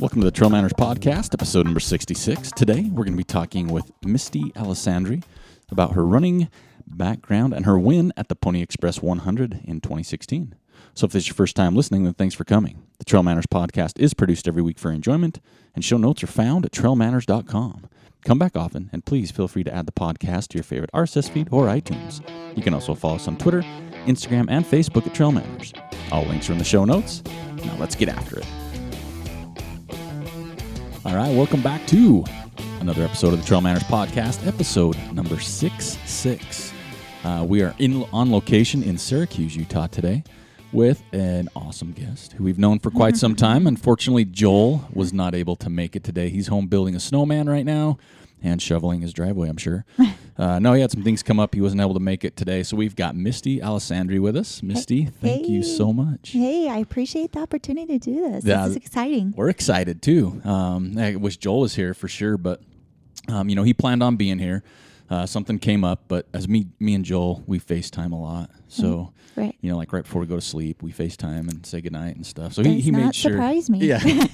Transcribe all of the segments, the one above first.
Welcome to the Trail Manners Podcast, episode number 66. Today, we're going to be talking with Misty Alessandri about her running background and her win at the Pony Express 100 in 2016. So, if this is your first time listening, then thanks for coming. The Trail Manners Podcast is produced every week for enjoyment, and show notes are found at trailmanners.com. Come back often, and please feel free to add the podcast to your favorite RSS feed or iTunes. You can also follow us on Twitter, Instagram, and Facebook at Trail Manners. All links are in the show notes. Now, let's get after it. All right, welcome back to another episode of the Trail Manners Podcast, episode number six six. Uh, we are in on location in Syracuse, Utah today, with an awesome guest who we've known for quite some time. Unfortunately, Joel was not able to make it today. He's home building a snowman right now and shoveling his driveway. I'm sure. Uh, no, he had some things come up. He wasn't able to make it today, so we've got Misty Alessandri with us. Misty, thank you so much. Hey, I appreciate the opportunity to do this. Yeah. This is exciting. We're excited too. Um, I wish Joel was here for sure, but um, you know he planned on being here. Uh, something came up, but as me, me and Joel, we FaceTime a lot. So Right. you know, like right before we go to sleep, we FaceTime and say goodnight and stuff. So he, Does he not made sure. surprise me. Yeah.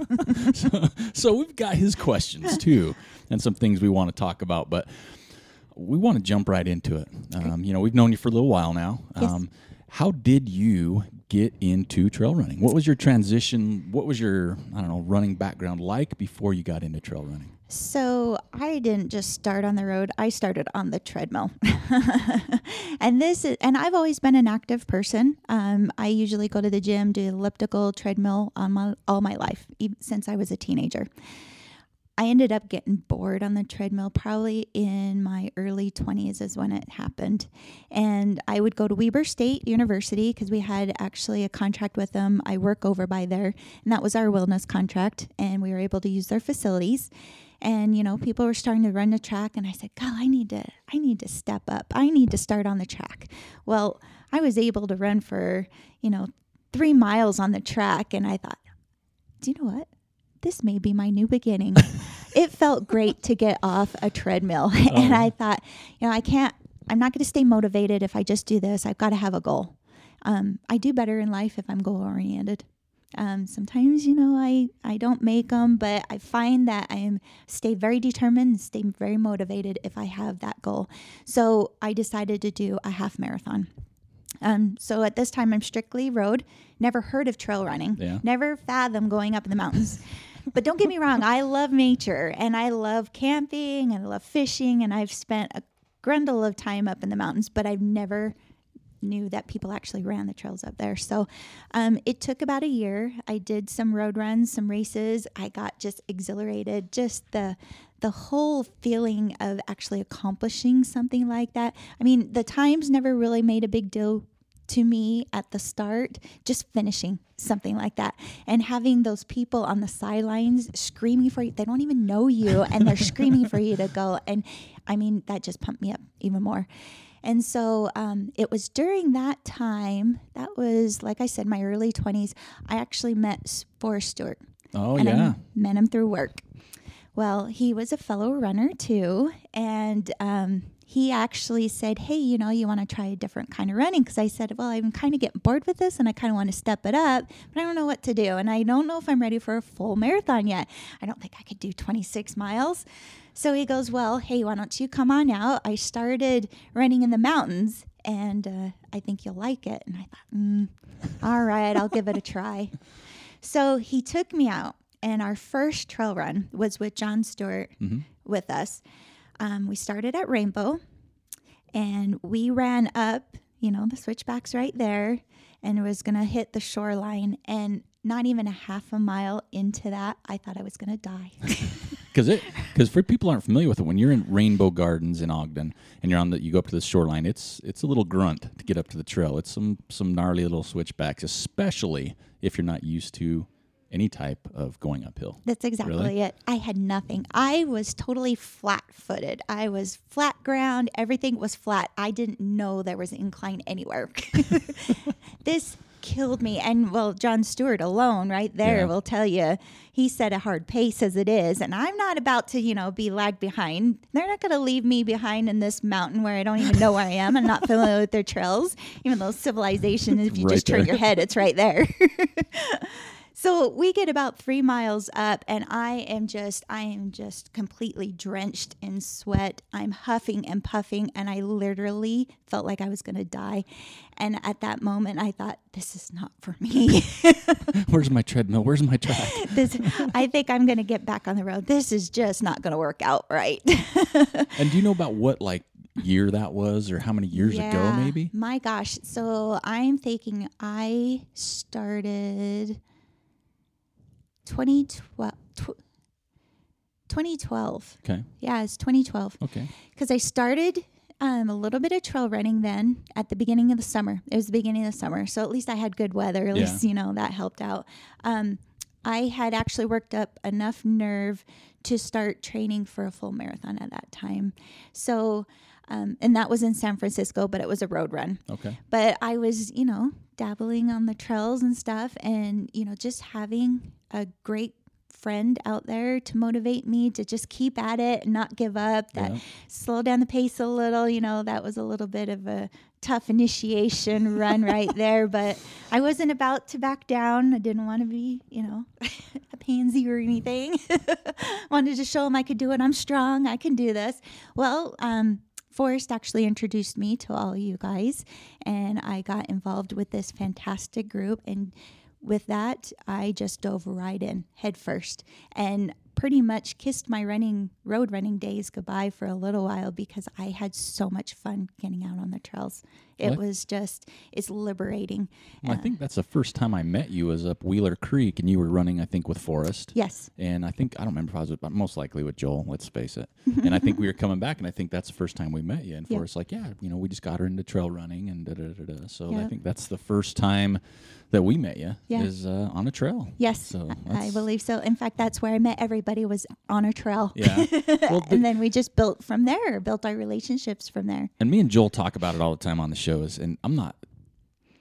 so, so we've got his questions too, and some things we want to talk about, but we want to jump right into it. Um, you know, we've known you for a little while now. Yes. Um, how did you get into trail running? What was your transition? What was your I don't know running background like before you got into trail running? So I didn't just start on the road. I started on the treadmill, and this is, and I've always been an active person. Um, I usually go to the gym, do elliptical treadmill on my all my life, since I was a teenager. I ended up getting bored on the treadmill probably in my early 20s is when it happened. And I would go to Weber State University because we had actually a contract with them. I work over by there, and that was our wellness contract. And we were able to use their facilities. And you know, people were starting to run the track, and I said, "God, I need to, I need to step up. I need to start on the track." Well, I was able to run for you know three miles on the track, and I thought, "Do you know what? This may be my new beginning. it felt great to get off a treadmill. and I thought, you know, I can't, I'm not going to stay motivated if I just do this. I've got to have a goal. Um, I do better in life if I'm goal oriented. Um, sometimes, you know, I, I don't make them, but I find that I am stay very determined stay very motivated if I have that goal. So I decided to do a half marathon. Um, so at this time, I'm strictly road. Never heard of trail running. Yeah. Never fathom going up in the mountains. but don't get me wrong, I love nature and I love camping and I love fishing and I've spent a grundle of time up in the mountains, but I've never knew that people actually ran the trails up there. So um, it took about a year. I did some road runs, some races. I got just exhilarated, just the the whole feeling of actually accomplishing something like that. I mean, the times never really made a big deal to me at the start, just finishing something like that and having those people on the sidelines screaming for you. They don't even know you and they're screaming for you to go. And I mean, that just pumped me up even more. And so um, it was during that time, that was, like I said, my early 20s, I actually met Forrest Stewart. Oh and yeah, I met him through work. Well, he was a fellow runner too. And um, he actually said, Hey, you know, you want to try a different kind of running? Because I said, Well, I'm kind of getting bored with this and I kind of want to step it up, but I don't know what to do. And I don't know if I'm ready for a full marathon yet. I don't think I could do 26 miles. So he goes, Well, hey, why don't you come on out? I started running in the mountains and uh, I think you'll like it. And I thought, mm, All right, I'll give it a try. So he took me out, and our first trail run was with John Stewart with us. Um, we started at Rainbow, and we ran up, you know, the switchbacks right there, and was going to hit the shoreline. And not even a half a mile into that, I thought I was going to die. because it because for people aren't familiar with it when you're in rainbow gardens in ogden and you're on the you go up to the shoreline it's it's a little grunt to get up to the trail it's some some gnarly little switchbacks especially if you're not used to any type of going uphill That's exactly Really? it. I had nothing. I was totally flat footed. I was flat ground. Everything was flat. I didn't know there was an incline anywhere. this killed me. And well, John Stewart alone right there Yeah. will tell you he set a hard pace as it is. And I'm not about to, you know, be lagged behind. They're not going to leave me behind in this mountain where I don't even know where I am. I'm not familiar with their trails, even though civilization, if you Right just turn your head, it's right there. So we get about three miles up, and I am just, I am just completely drenched in sweat. I'm huffing and puffing, and I literally felt like I was going to die. And at that moment, I thought, this is not for me. where's my treadmill where's my track this, I think I'm going to get back on the road. This is just not going to work out right. and do you know about what like year that was or how many years ago maybe My gosh. So I'm thinking I started 2012. tw- 2012. okay Yeah, it's 2012. okay Because I started um, a little bit of trail running then at the beginning of the summer. It was the beginning of the summer. So at least I had good weather. At Yeah. least, you know, that helped out. Um, I had actually worked up enough nerve to start training for a full marathon at that time. So, um, and that was in San Francisco, but it was a road run okay but I was, you know, dabbling on the trails and stuff, and you know, just having a great friend out there to motivate me to just keep at it and not give up. That Yeah. slow down the pace a little. You know, that was a little bit of a tough initiation run right there, but I wasn't about to back down. I didn't want to be, you know, a pansy or anything. Wanted to show him I could do it. I'm strong. I can do this. Well, um, Forrest actually introduced me to all you guys, and I got involved with this fantastic group. And with that, I just dove right in head first. And pretty much kissed my running road running days goodbye for a little while because I had so much fun getting out on the trails. It I- was just it's liberating. Well, I think that's the first time I met you was up Wheeler Creek, and you were running, I think, with Forrest. Yes. And I think I don't remember if I was, with, but most likely with Joel. Let's face it. and I think we were coming back, and I think that's the first time we met you. And Yeah. Forrest's like, yeah, you know, we just got her into trail running, and da da da da. So I think that's the first time that we met you Yeah. is uh, on a trail. Yes, So I believe so. In fact, that's where I met everybody was on a trail. Yeah. Well, and then we just built from there, built our relationships from there. and me and Joel talk about it all the time on the shows, and I'm not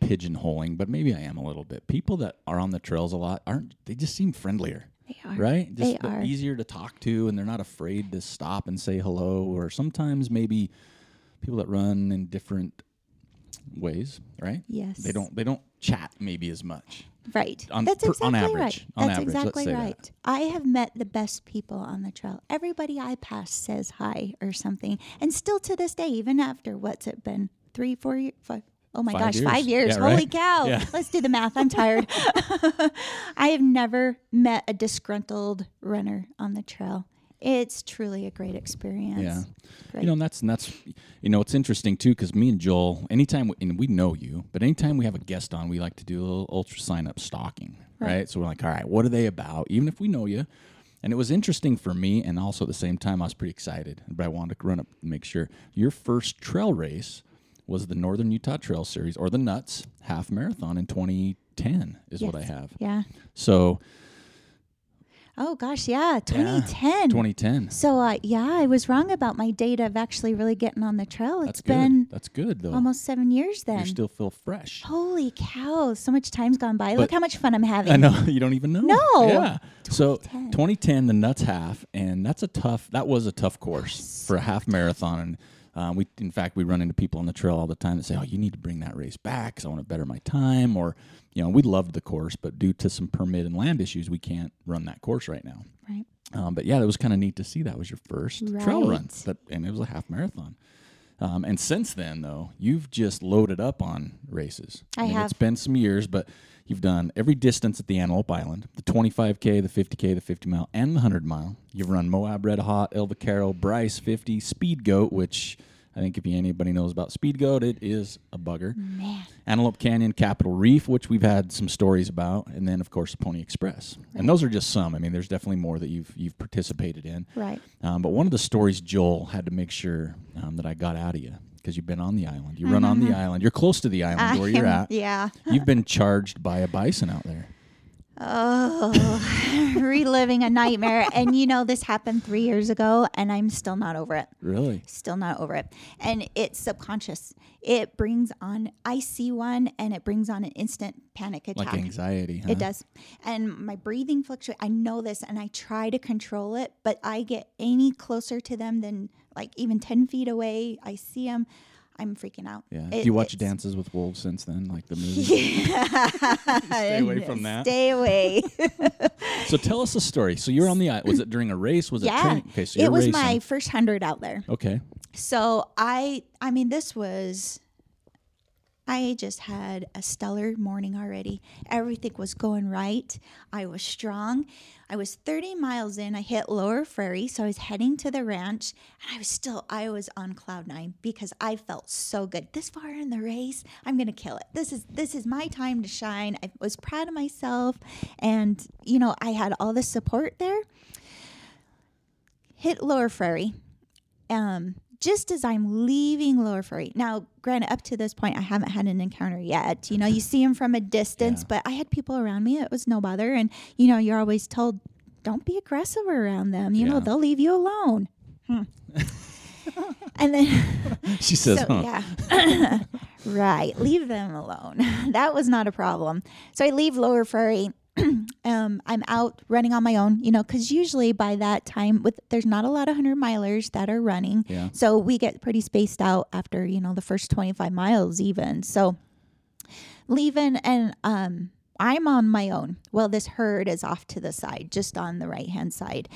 pigeonholing, but maybe I am a little bit. People that are on the trails a lot aren't. They just seem friendlier. They are. right? They Just they're are. easier to talk to, and they're not afraid to stop and say hello. Or sometimes maybe people that run in different ways, right? Yes. They don't they don't chat maybe as much. Right. On- That's per- exactly on average. right. That's average, exactly say that. right. I have met the best people on the trail. Everybody I pass says hi or something. And still to this day, even after what's it been? Three, four years? Five. Oh my Five gosh, years. five years. Yeah, Holy right? cow. Yeah. Let's do the math. I'm tired. I have never met a disgruntled runner on the trail. It's truly a great experience. Yeah. Great. You know, and that's and that's you know, it's interesting too because me and Joel, anytime we, and we know you, but anytime we have a guest on, we like to do a little ultra sign up stalking, right? Right. So we're like, all right, what are they about? Even if we know you. And it was interesting for me, and also at the same time, I was pretty excited. But I wanted to run up and make sure your first trail race was the Northern Utah Trail Series or the Nuts Half Marathon in 2010 is what I have. Yeah. So Oh gosh, yeah. yeah, 2010. 2010. So uh, yeah, I was wrong about my date of actually really getting on the trail. That's It's good. been That's good though. almost seven years then. you still feel fresh. Holy cow! So much time's gone by. But- Look how much fun I'm having. I know you don't even know. No. Yeah. So 2010. 2010, the nuts half, and that's a tough. That was a tough course for a half marathon. And um, we, in fact, we run into people on the trail all the time that say, "Oh, you need to bring that race back because I want to better my time." Or, you know, we loved the course, but due to some permit and land issues, we can't run that course right now. Right. Um, but yeah, that was kind of neat to see. That was your first trail run, but and it was a half marathon. Um, and since then, though, you've just loaded up on races. I mean, It's have. been some years, but you've done every distance at the Antelope Island: the 25k, the 50k, the 50 mile, and the 100 mile. You've run Moab Red Hot, El Vaquero, Bryce 50, Speed Goat, which I think if anybody knows about Speed Goat, it is a bugger. Man. Antelope Canyon, Capitol Reef, which we've had some stories about, and then of course Pony Express. And those are just some. I mean, there's definitely more that you've you've participated in. Right. Um, but one of the stories Joel had to make sure um, that I got out of you because you've been on the island. You run on the mm-hmm. island. You're close to the island where you're I'm- at. Yeah. You've been charged by a bison out there. Oh, reliving a nightmare. And you know, this happened three years ago, and I'm still not over it. Really? Still not over it. And it's subconscious. It brings on, I see one, and it brings on an instant panic attack. Like anxiety. Huh? It does. And my breathing fluctuates. I know this and I try to control it, but I get any closer to them than like even 10 feet away. I see them. I'm freaking out. Yeah. It- Do you watch Dances with Wolves since then, like the movie? Yeah. Stay away from that. Stay away. so tell us a story. So you're on the island. Was it during a race? Was it yeah. training? Okay, so it was racing. my first hundred out there. Okay. So I, I mean, this was, I just had a stellar morning already. Everything was going right. I was strong. I was 30 miles in. I hit Lower Prairie, so I was heading to the ranch, and I was still, I was on cloud nine because I felt so good. This far in the race, I'm gonna kill it. This is this is my time to shine. I was proud of myself, and you know, I had all the support there. Hit Lower Prairie um, just as I'm leaving Lower Prairie. Now, granted, up to this point, I haven't had an encounter yet. You know, you see them from a distance, Yeah. but I had people around me. It was no bother. And, you know, you're always told, don't be aggressive around them. You Yeah. know, they'll leave you alone. Hmm. and then, She says, so, huh? yeah. right. Leave them alone. that was not a problem. So I leave Lower Prairie. um, I'm out running on my own, you know, because usually by that time, with there's not a lot of hundred milers that are running, Yeah. so we get pretty spaced out after you know the first 25 miles, even. So leaving and um, I'm on my own. Well, this herd is off to the side, just on the right hand side,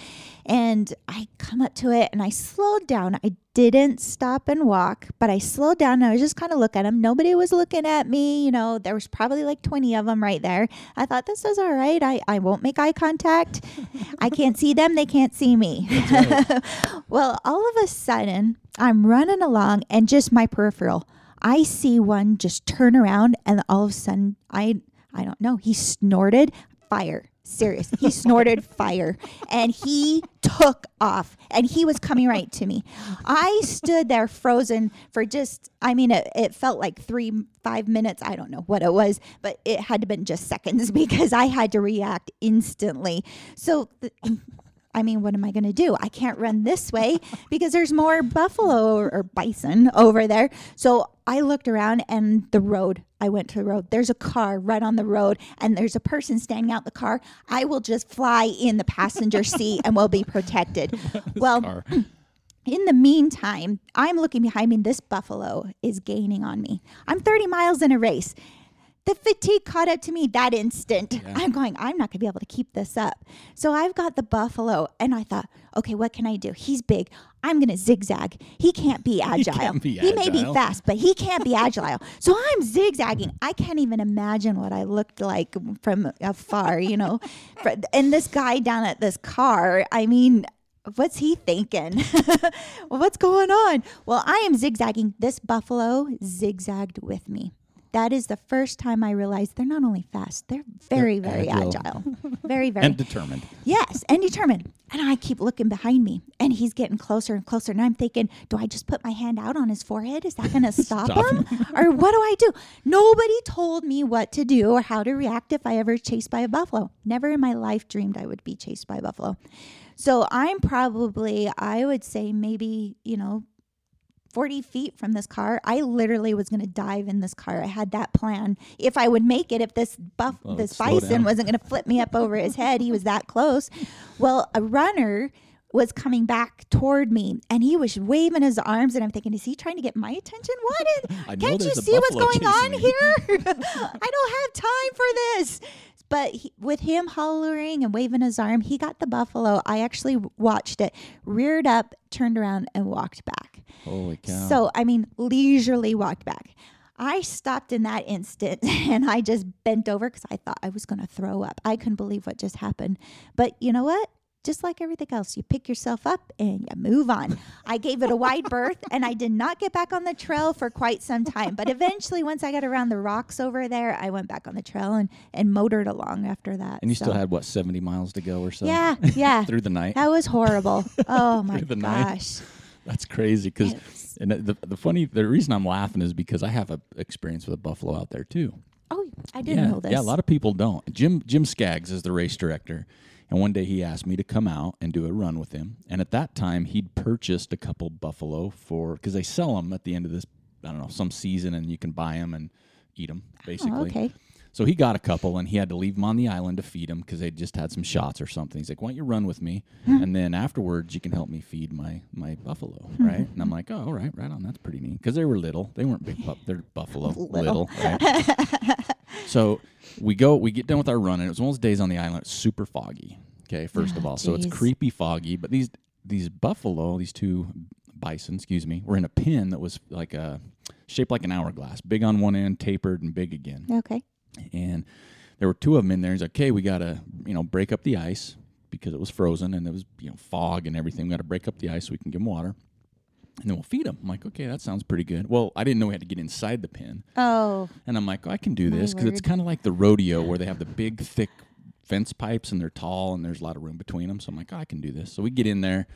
and I come up to it and I slowed down. I didn't stop and walk, but I slowed down and I was just kind of look at them. Nobody was looking at me. You know, there was probably like 20 of them right there. I thought this is all right. I, I won't make eye contact. I can't see them. They can't see me. well, all of a sudden, I'm running along and just my peripheral. I see one just turn around and all of a sudden I I don't know, he snorted fire. Serious. He snorted fire and he took off and he was coming right to me. I stood there frozen for just, I mean, it, it felt like three, five minutes. I don't know what it was, but it had to been just seconds because I had to react instantly. So, th- I mean, what am I going to do? I can't run this way because there's more buffalo or, or bison over there. So I looked around and the road, I went to the road. There's a car right on the road and there's a person standing out the car. I will just fly in the passenger seat and we'll be protected. well, Car. in the meantime, I'm looking behind me. This buffalo is gaining on me. I'm 30 miles in a race. The fatigue caught up to me that instant. I'm going, I'm not going to be able to keep this up. So I've got the buffalo, and I thought, okay, what can I do? He's big. I'm going to zigzag. He can't be agile. can't be He may be fast, but he can't be agile. So I'm zigzagging. I can't even imagine what I looked like from afar, you know. And this guy down at this car, I mean, what's he thinking? what's going on? Well, I am zigzagging. This buffalo zigzagged with me. That is the first time I realized they're not only fast, they're very, They're very agile. agile. Very, very. And determined. Yes, and determined. And I keep looking behind me, and he's getting closer and closer. And I'm thinking, do I just put my hand out on his forehead? Is that going to stop, Stop him? or what do I do? Nobody told me what to do or how to react if I ever chased by a buffalo. Never in my life dreamed I would be chased by a buffalo. So I'm probably, I would say, maybe, you know, 40 feet from this car. I literally was going to dive in this car. I had that plan. If I would make it, if this buff, Well, this bison wasn't going to flip me up over his head, he was that close. Well, a runner was coming back toward me and he was waving his arms and I'm thinking, is he trying to get my attention? What is, can't you see what's going on me. here? I don't have time for this. But he, with him hollering and waving his arm, he got the buffalo. I actually watched it, reared up, turned around, and walked back. Holy cow. So, I mean, leisurely walked back. I stopped in that instant and I just bent over because I thought I was going to throw up. I couldn't believe what just happened. But you know what? Just like everything else, you pick yourself up and you move on. I gave it a wide berth and I did not get back on the trail for quite some time. But eventually, once I got around the rocks over there, I went back on the trail and, and motored along after that. And you So- still had what seventy miles to go or so? Yeah, yeah. through the night. That was horrible. Oh my the night. gosh. That's crazy because and the the funny the reason I'm laughing is because I have a experience with a buffalo out there too. Oh, I didn't yeah, know this. yeah, a lot of people don't. Jim Jim Skaggs is the race director, and one day he asked me to come out and do a run with him. And at that time, he'd purchased a couple buffalo for because they sell them at the end of this I don't know some season, and you can buy them and eat them oh, basically. Oh, okay. So he got a couple, and he had to leave them on the island to feed them because they just had some shots or something. He's like, "Why don't you run with me, Hmm. and then afterwards you can help me feed my my buffalo, right?" And I'm like, "Oh, all right, right on. That's pretty neat." Because they were little, they weren't big. Buff- they're buffalo, Little. little, right? so we go, we get done with our run, and it was one of those days on the island. It's super foggy. Okay, first of Ah, all, so it's creepy foggy. But these these buffalo, these two bison, excuse me, were in a pen that was like a shaped like an hourglass, big on one end, tapered, and big again Okay. And there were two of them in there. He's like, "Okay, we gotta, you know, break up the ice because it was frozen and it was, you know, fog and everything. We gotta break up the ice so we can give them water, and then we'll feed them." I'm like, "Okay, that sounds pretty good." Well, I didn't know we had to get inside the pen, Oh, and I'm like, oh, "I can do this because it's kind of like the rodeo where they have the big, thick fence pipes and they're tall and there's a lot of room between them." So I'm like, oh, "I can do this." So we get in there.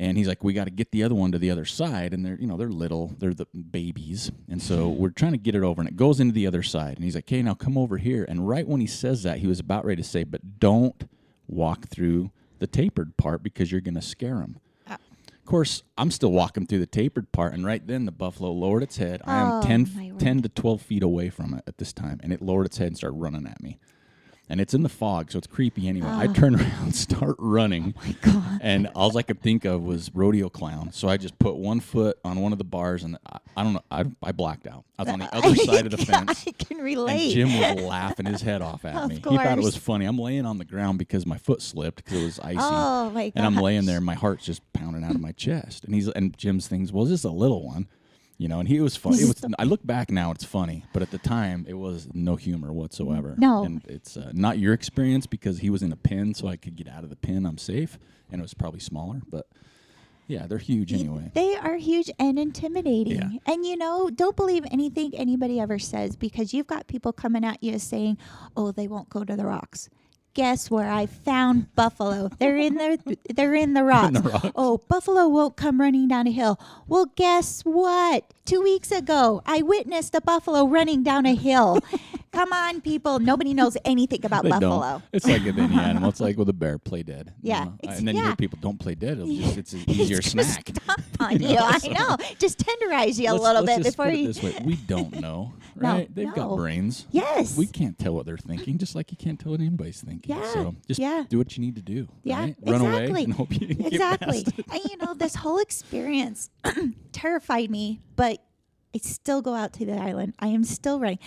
And he's like, we got to get the other one to the other side, and they're, you know, they're little, they're the babies, and so we're trying to get it over, and it goes into the other side. And he's like, okay, now come over here. And right when he says that, he was about ready to say, but don't walk through the tapered part because you're going to scare them. Ah. Of course, I'm still walking through the tapered part, and right then the buffalo lowered its head. I am Oh, 10, 10 to 12 feet away from it at this time, and it lowered its head and started running at me. And it's in the fog, so it's creepy anyway. I ah. turn around, start running, Oh my God. and all I could think of was rodeo clown. So I just put one foot on one of the bars, and I, I don't know, I, I blacked out. I was on the other side of the fence. I can And relate. Jim was laughing his head off at Of me. He thought it was funny. I'm laying on the ground because my foot slipped because it was icy. Oh, my And I'm laying there, and my heart's just pounding out of my chest. And he's and Jim's things. Well, this is a little one, you know. And he was funny. It was. I look back now, it's funny, but at the time, it was no humor whatsoever. No. And it's uh, not your experience because he was in a pen, so I could get out of the pen. I'm safe, and it was probably smaller, but yeah, they're huge anyway. They are huge and intimidating. Yeah. And you know, don't believe anything anybody ever says because you've got people coming at you saying, "Oh, they won't go to the rocks." Guess where I found buffalo? They're in the they're in the rocks. Oh, buffalo won't come running down a hill. Well, guess what? 2 weeks ago, I witnessed a buffalo running down a hill. come on, people. Nobody knows anything about They buffalo. don't. It's like with any animal. It's like with a bear. Play dead. you Yeah, know? and then you hear people don't play dead. It'll just, it's an easier It's snack. On you. I know. Just tenderize you a little bit before you. this way: we don't know, No, right? They've got brains. Yes. We can't tell what they're thinking, just like you can't tell what anybody's thinking. Yeah, So just yeah. do what you need to do. Yeah, right? Run away exactly. and hope you exactly. and you know, this whole experience terrified me, but I still go out to the island. I am still running.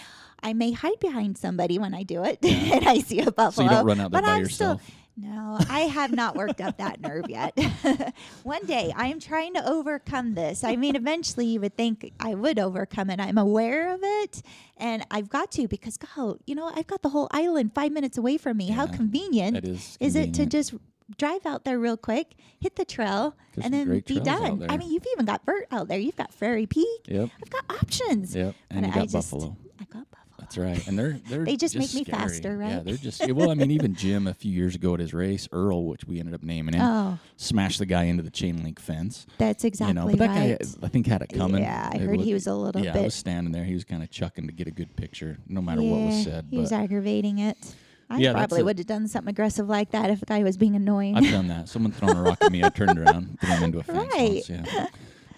I may hide behind somebody when I do it, and I see a buffalo. don't run out there by I'm yourself. Still, no, I have not worked up that nerve yet. One day, I am trying to overcome this. I mean, eventually, you would think I would overcome it. I'm aware of it, and I've got to because, God, you know, I've got the whole island five minutes away from me. How Yeah, convenient that is is it to just drive out there real quick, hit the trail, and then be done? I mean, you've even got vert out there. You've got Frary Peak. Yep. I've got options. Yep. And I got just- buffalo. I got buffalo. That's right. And they're they're They just make me scary. faster, Yeah, right? they're just well, I mean, even Jim a few years ago at his race, Earl, which we ended up naming him, Oh, smashed the guy into the chain link fence. that's exactly you know, but that right. guy I think had it coming. Yeah, I It heard looked- he was a little yeah, I was standing there. He was kind of chucking to get a good picture, no matter what was said. He But was aggravating it. I Yeah, probably would have done something aggressive like that if the guy was being annoying. I've done that. Someone thrown a rock at me. I turned around, threw him into a fence Right. once. Yeah.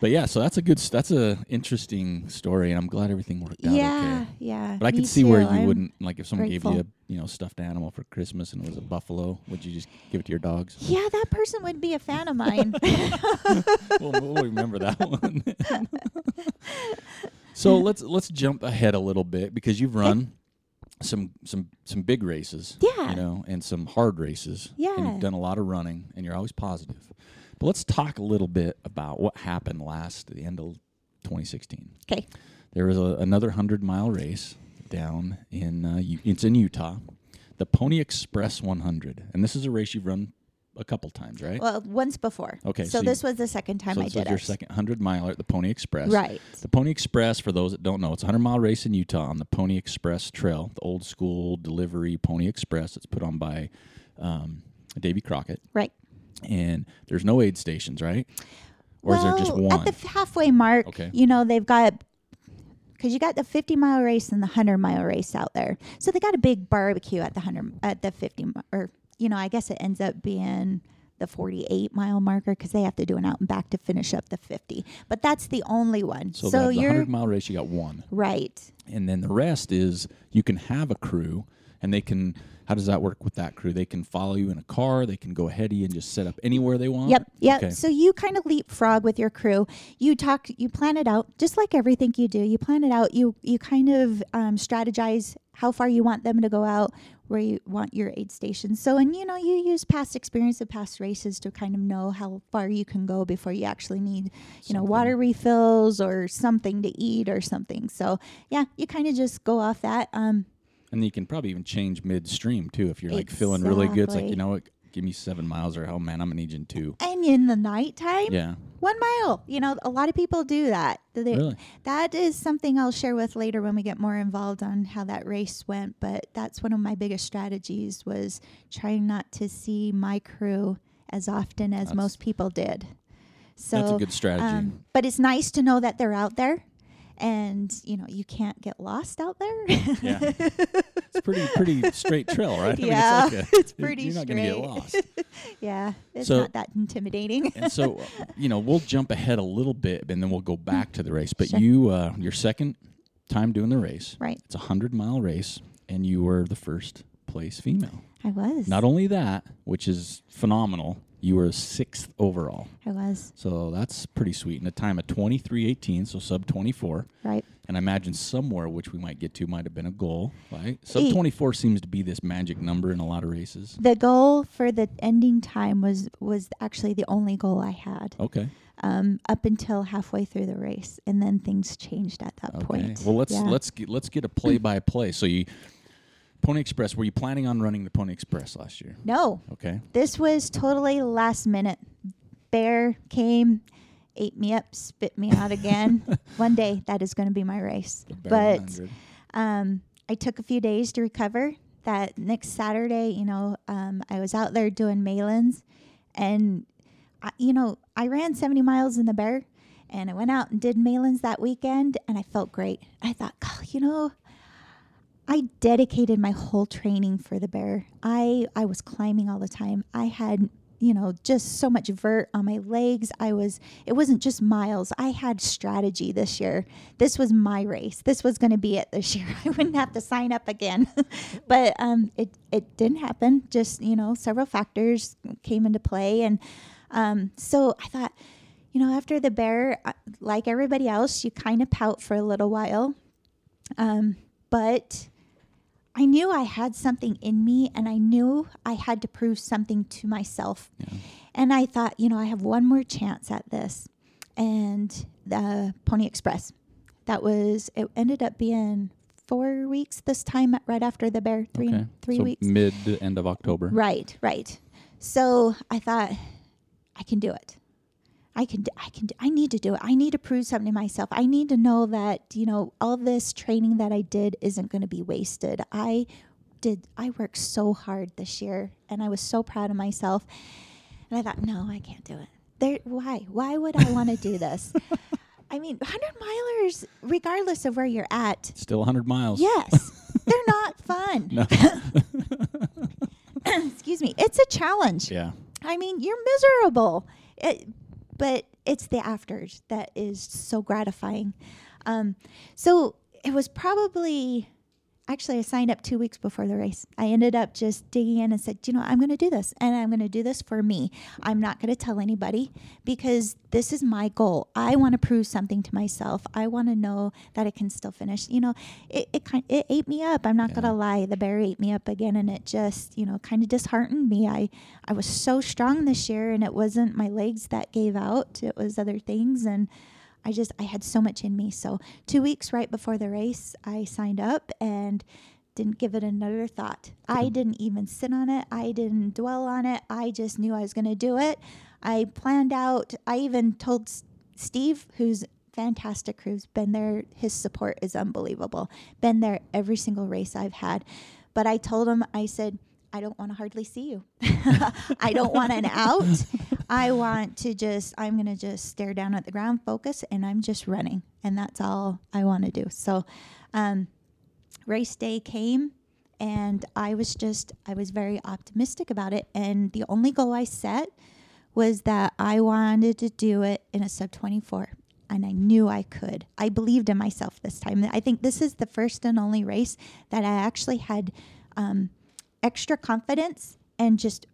But yeah, so that's a good. That's a interesting story, and I'm glad everything worked out yeah, okay. yeah. But I could see where you I'm- wouldn't like if someone gave you a you know stuffed animal for Christmas and it was a buffalo. Would you just give it to your dogs? Yeah, that person would be a fan of mine. we'll, we'll remember that one. so let's let's jump ahead a little bit because you've run some some some big races, Yeah. you know, and some hard races. and Yeah. you've done a lot of running, and you're always positive. But let's talk a little bit about what happened last at the end of 2016. okay. There was a, another hundred mile race down in uh, U- it's in Utah, the Pony Express 100, and this is a race you've run a couple times, right? Well, once before. Okay, So, so you- this was the second time I did it. so I this did was your it. second 100 miler at the Pony Express. Right. The Pony Express, for those that don't know, it's a 100 mile race in Utah on the Pony Express Trail, the old school delivery Pony Express. It's put on by um, Davy Crockett. Right. And there's no aid stations, right? Or is there just one? At the halfway mark, Okay. you know, they've got because you got the 50 mile race and the 100 mile race out there. So they got a big barbecue at the 100 at the 50 mi- or you know, I guess it ends up being the 48 mile marker because they have to do an out and back to finish up the 50. But that's the only one. so So, the, the you're 100 mile race, you got one. right. And then the rest is you can have a crew and they can, how does that work with that crew? They can follow you in a car, they can go ahead of you and just set up anywhere they want. Yep. Yep. Okay. So you kind of leapfrog with your crew. You talk. You plan it out, just like everything you do. You plan it out. You you kind of um, strategize how far you want them to go out, where you want your aid stations. So and you know you use past experience of past races to kind of know how far you can go before you actually need you know water refills or something to eat or something. So yeah, you kind of just go off that. Um, And you can probably even change midstream too if you're like feeling really good. It's like, you know what, give me seven miles or oh man, I'm gonna need you in two. and in the nighttime, Yeah. one mile. You know, a lot of people do that. They- Really? That is something I'll share with later when we get more involved on how that race went. But that's one of my biggest strategies was trying not to see my crew as often as That's- most people did. So That's a good strategy. um, but it's nice to know that they're out there, and you know you can't get lost out there. yeah. It's pretty pretty straight trail, right? I mean, Yeah, it's, like a, it's you're- pretty You're not gonna get lost. yeah, it's So- not that intimidating. and so, uh, you know, we'll jump ahead a little bit, and then we'll go back to the race. But Sure. you, uh, your second time doing the race, right, it's a hundred mile race, and you were the first place female. I was. Not only that, which is phenomenal, you were sixth overall. I was So that's pretty sweet. In a time of twenty three eighteen, so sub twenty four. right. And I imagine somewhere, which we might get to, might have been a goal, right? Sub E- 24 seems to be this magic number in a lot of races. The goal for the ending time was was actually the only goal I had. Okay. um, up until halfway through the race, and then things changed at that Okay. point. Well, let's Yeah. let's get, let's get a play by play. So you Pony Express, were you planning on running the Pony Express last year? No, Okay. this was totally last minute. Bear came, ate me up, spit me out again. One day that is going to be my race. But 100. um, I took a few days to recover. That next Saturday, you know, um, I was out there doing mailings, and I, you know, I ran 70 miles in the bear, and I went out and did mailings that weekend, and I felt great. I thought, you know, I dedicated my whole training for the bear. I I was climbing all the time. I had you know just so much vert on my legs. I was it wasn't just miles. I had strategy this year. This was my race. This was going to be it this year. I wouldn't have to sign up again. but um it it didn't happen. Just, you know, several factors came into play and um so I thought you know, after the bear, uh, like everybody else, you kind of pout for a little while. Um, but I knew I had something in me and I knew I had to prove something to myself. And I thought, you know, I have one more chance at this. And the Pony Express, that was, it ended up being four weeks this time, right after the bear, three, okay. three so weeks. Mid end of October. Right, right. So I thought, I can do it. I can, I can, I need to do it. I need to prove something to myself. I need to know that, you know, all this training that I did isn't going to be wasted. I did, I worked so hard this year and I was so proud of myself. And I thought, no, I can't do it. There, why? Why would I want to do this? I mean, 100 milers, regardless of where you're at, Still 100 miles. yes, they're not fun. Excuse me. It's a challenge. yeah. I mean, you're miserable, it, but it's the afters that is so gratifying. Um, so it was probably actually I signed up two weeks before the race. I ended up just digging in and said, you know, I'm going to do this, and I'm going to do this for me. I'm not going to tell anybody because this is my goal. I want to prove something to myself. I want to know that I can still finish. You know, it it kind it ate me up. I'm not Yeah. going to lie. The bear ate me up again, and it just you know kind of disheartened me. I I was so strong this year, and it wasn't my legs that gave out. It was other things, and I just I had so much in me. So two weeks right before the race, I signed up, and didn't give it another thought. I hmm. didn't even sit on it. I didn't dwell on it. I just knew I was going to do it. I planned out. I even told S- Steve, who's fantastic who's been there. His support is unbelievable. Been there every single race I've had. But I told him, I said, I don't want to hardly see you. I don't want an out. I want to just, I'm going to just stare down at the ground, focus, and I'm just running. And that's all I want to do. So, um, race day came and I was just, I was very optimistic about it. And the only goal I set was that I wanted to do it in a sub 24. And I knew I could. I believed in myself this time. I think this is the first and only race that I actually had um, extra confidence and just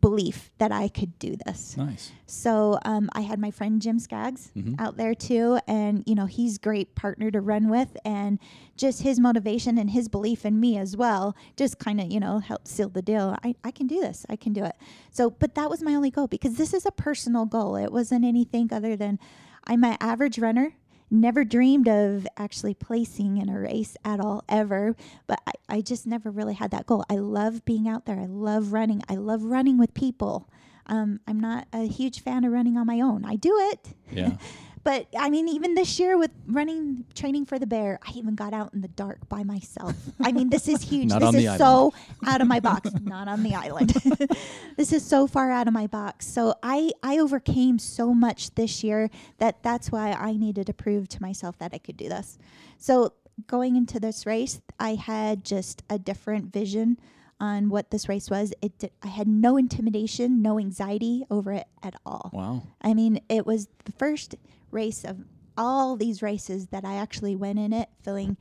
belief that I could do this. Nice. So um, I had my friend Jim Skaggs out there too, and you know he's great partner to run with, and just his motivation and his belief in me as well, just kind of you know helped seal the deal. I, I can do this. I can do it. So, but that was my only goal because this is a personal goal. It wasn't anything other than I'm an average runner. Never dreamed of actually placing in a race at all, ever. But I, I just never really had that goal. I love being out there. I love running. I love running with people. Um, I'm not a huge fan of running on my own. I do it. Yeah. But I mean, even this year with running, training for the bear, I even got out in the dark by myself. I mean, this is huge. Not this is so out of my box. Not on the island. this is so far out of my box. So I, I overcame so much this year that that's why I needed to prove to myself that I could do this. So going into this race, I had just a different vision on what this race was. It did, I had no intimidation, no anxiety over it at all. Wow. I mean, it was the first race of all these races that I actually went in it feeling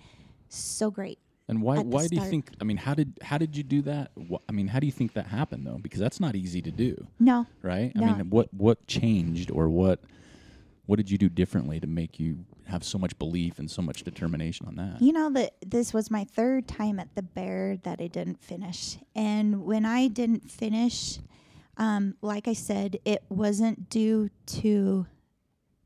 so great. And why why do you think? I mean, how did how did you do that? Wh- I mean, how do you think that happened though? Because that's not easy to do, No, right? I mean, what what changed or what what did you do differently to make you have so much belief and so much determination on that? you know that this was my third time at the bear that I didn't finish. And when I didn't finish, um, like I said, it wasn't due to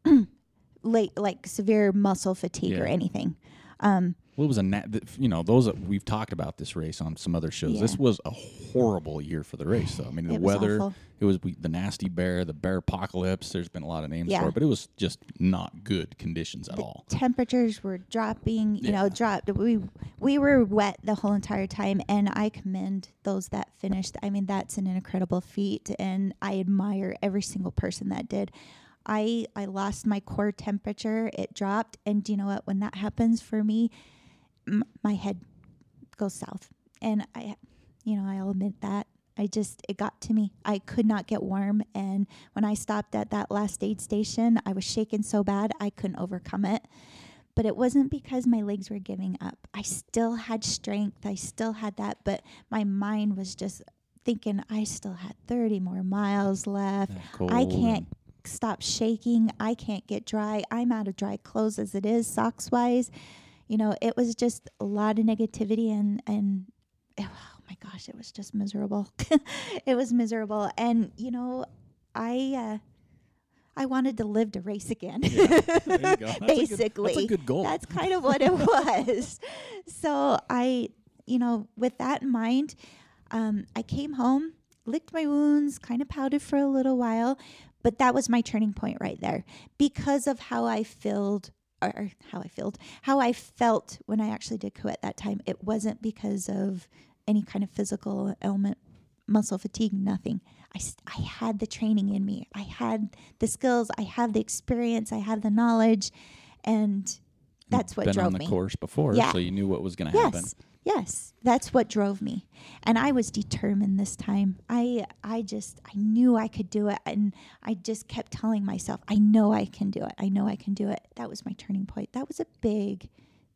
late like severe muscle fatigue or anything. Um, Well, it was a na- th- you know those that we've talked about this race on some other shows. This was a horrible year for the race, though. I mean, the It weather. awful. It was we, the nasty bear, the bear apocalypse. There's been a lot of names Yeah. for it, but it was just not good conditions at all. temperatures were dropping you Yeah. know dropped we we were wet the whole entire time and i commend those that finished i mean that's an incredible feat and i admire every single person that did i i lost my core temperature it dropped and do you know what when that happens for me m- my head goes south and i you know i'll admit that I just, it got to me. I could not get warm. And when I stopped at that last aid station, I was shaking so bad I couldn't overcome it. But it wasn't because my legs were giving up. I still had strength. I still had that. But my mind was just thinking I still had 30 more miles left. I and- stop shaking. I can't get dry. I'm out of dry clothes as it is, socks wise. You know, it was just a lot of negativity and, and, oh my gosh, it was just miserable. it was miserable. And, you know, I, uh, I wanted to live to race again. There you go. That's a good- Basically, that's a good goal. That's kind of what it was. So I, you know, with that in mind, um, I came home, licked my wounds, kind of pouted for a little while, but that was my turning point right there because of how I felt. Or how I felt, how I felt when I actually did co at that time. It wasn't because of any kind of physical ailment, muscle fatigue, nothing. I, I had the training in me. I had the skills. I have the experience. I have the knowledge, and that's what drove me. been drove on the me. course before, Yeah. so you knew what was going to happen. Yes, that's what drove me, and I was determined this time. I I just I knew I could do it, and I just kept telling myself, I know I can do it. I know I can do it. That was my turning point. That was a big,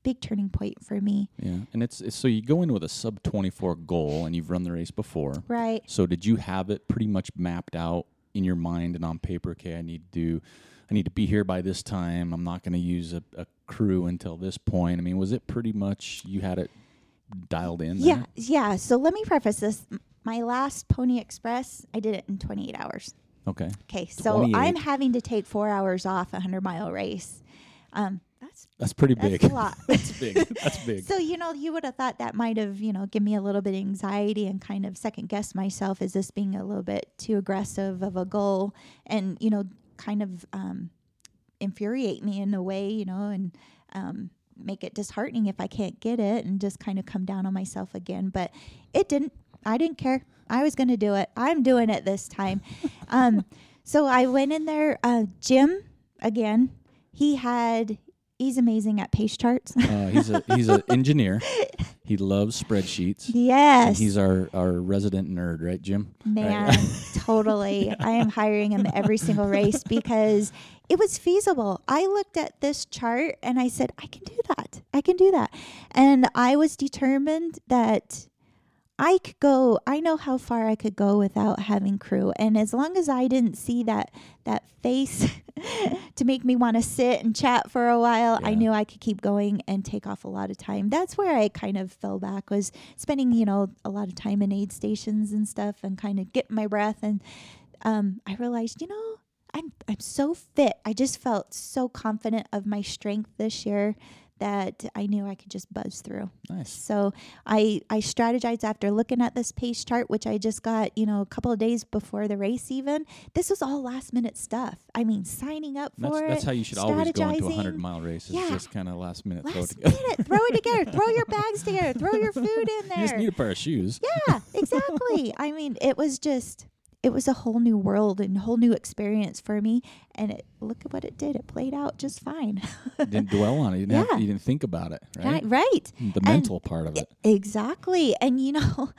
big turning point for me. Yeah, and it's, it's so you go in with a sub twenty four goal, and you've run the race before. Right. So did you have it pretty much mapped out in your mind and on paper? Okay, I need to do, I need to be here by this time. I'm not going to use a, a crew until this point. I mean, was it pretty much you had it dialed in? Yeah, there? yeah. So let me preface this. My last Pony Express, I did it in 28 hours. Okay. Okay, so I'm having to take four hours off a hundred mile race. Um, That's That's pretty that's big. a lot. That's big. That's big. So, you know, you would have thought that might have, you know, give me a little bit of anxiety and kind of second guess myself. Is this being a little bit too aggressive of a goal? And, you know, kind of um, infuriate me in a way, you know, and um, make it disheartening if I can't get it and just kind of come down on myself again. But it didn't. I didn't care. I was going to do it. I'm doing it this time. um, so I went in there. Uh, Jim, again, he had, he's amazing at pace charts. Uh, he's a he's an engineer. He loves spreadsheets. And yes. he's our, our resident nerd, right, Jim? Man, Right. totally. I am hiring him every single race because it was feasible. I looked at this chart and I said, I can do that. I can do that. And I was determined that I could go, I know how far I could go without having crew. And as long as I didn't see that that face to make me want to sit and chat for a while, I knew I could keep going and take off a lot of time. That's where I kind of fell back was spending, you know, a lot of time in aid stations and stuff and kind of getting my breath and um, I realized, you know, I'm I'm so fit. I just felt so confident of my strength this year that I knew I could just buzz through. Nice. So I I strategized after looking at this pace chart, which I just got, you know, a couple of days before the race. Even this was all last minute stuff. I mean, signing up That's, for that's it. how you should always go into a 100 mile race. Is Yeah. just kind of last minute throw it Last together. minute, throw it together. throw your bags together. Throw your food in there. You just need a pair of shoes. Yeah, exactly. I mean, it was just it was a whole new world and a whole new experience for me. And it look at what it did. It played out just fine. Didn't dwell on it. You didn't, have, Yeah. you didn't think about it, right? right. right. The mental part of it. Exactly. And you know,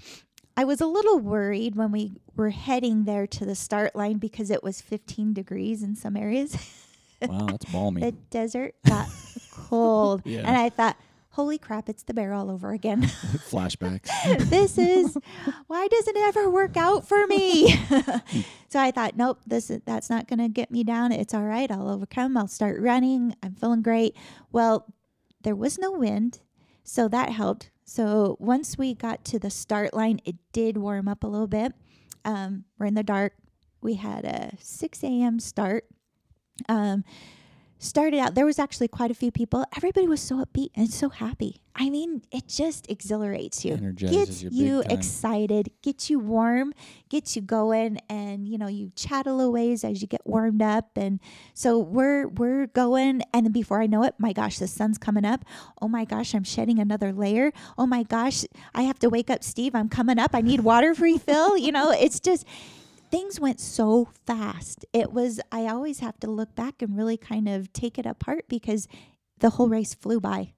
I was a little worried when we were heading there to the start line because it was 15 degrees in some areas. Wow, that's balmy. the desert got cold. Yeah. And I thought, holy crap, it's the bear all over again. Flashbacks. this is why doesn't it ever work out for me? so I thought, nope, this is, that's not going to get me down. It's all right. I'll overcome. I'll start running. I'm feeling great. Well, there was no wind, so that helped. So once we got to the start line, it did warm up a little bit. Um, we're in the dark. We had a 6 a.m. start. Um, started out there was actually quite a few people. Everybody was so upbeat and so happy. I mean it just exhilarates you. Energizes gets you you excited gets you warm gets you going and you know you chat a little ways as you get warmed up. And so we're we're going and then before i know it my gosh the sun's coming up. Oh my gosh i'm shedding another layer. Oh my gosh i have to wake up steve i'm coming up. I need water refill. You know it's just things went so fast. It was, I always have to look back and really kind of take it apart because the whole race flew by.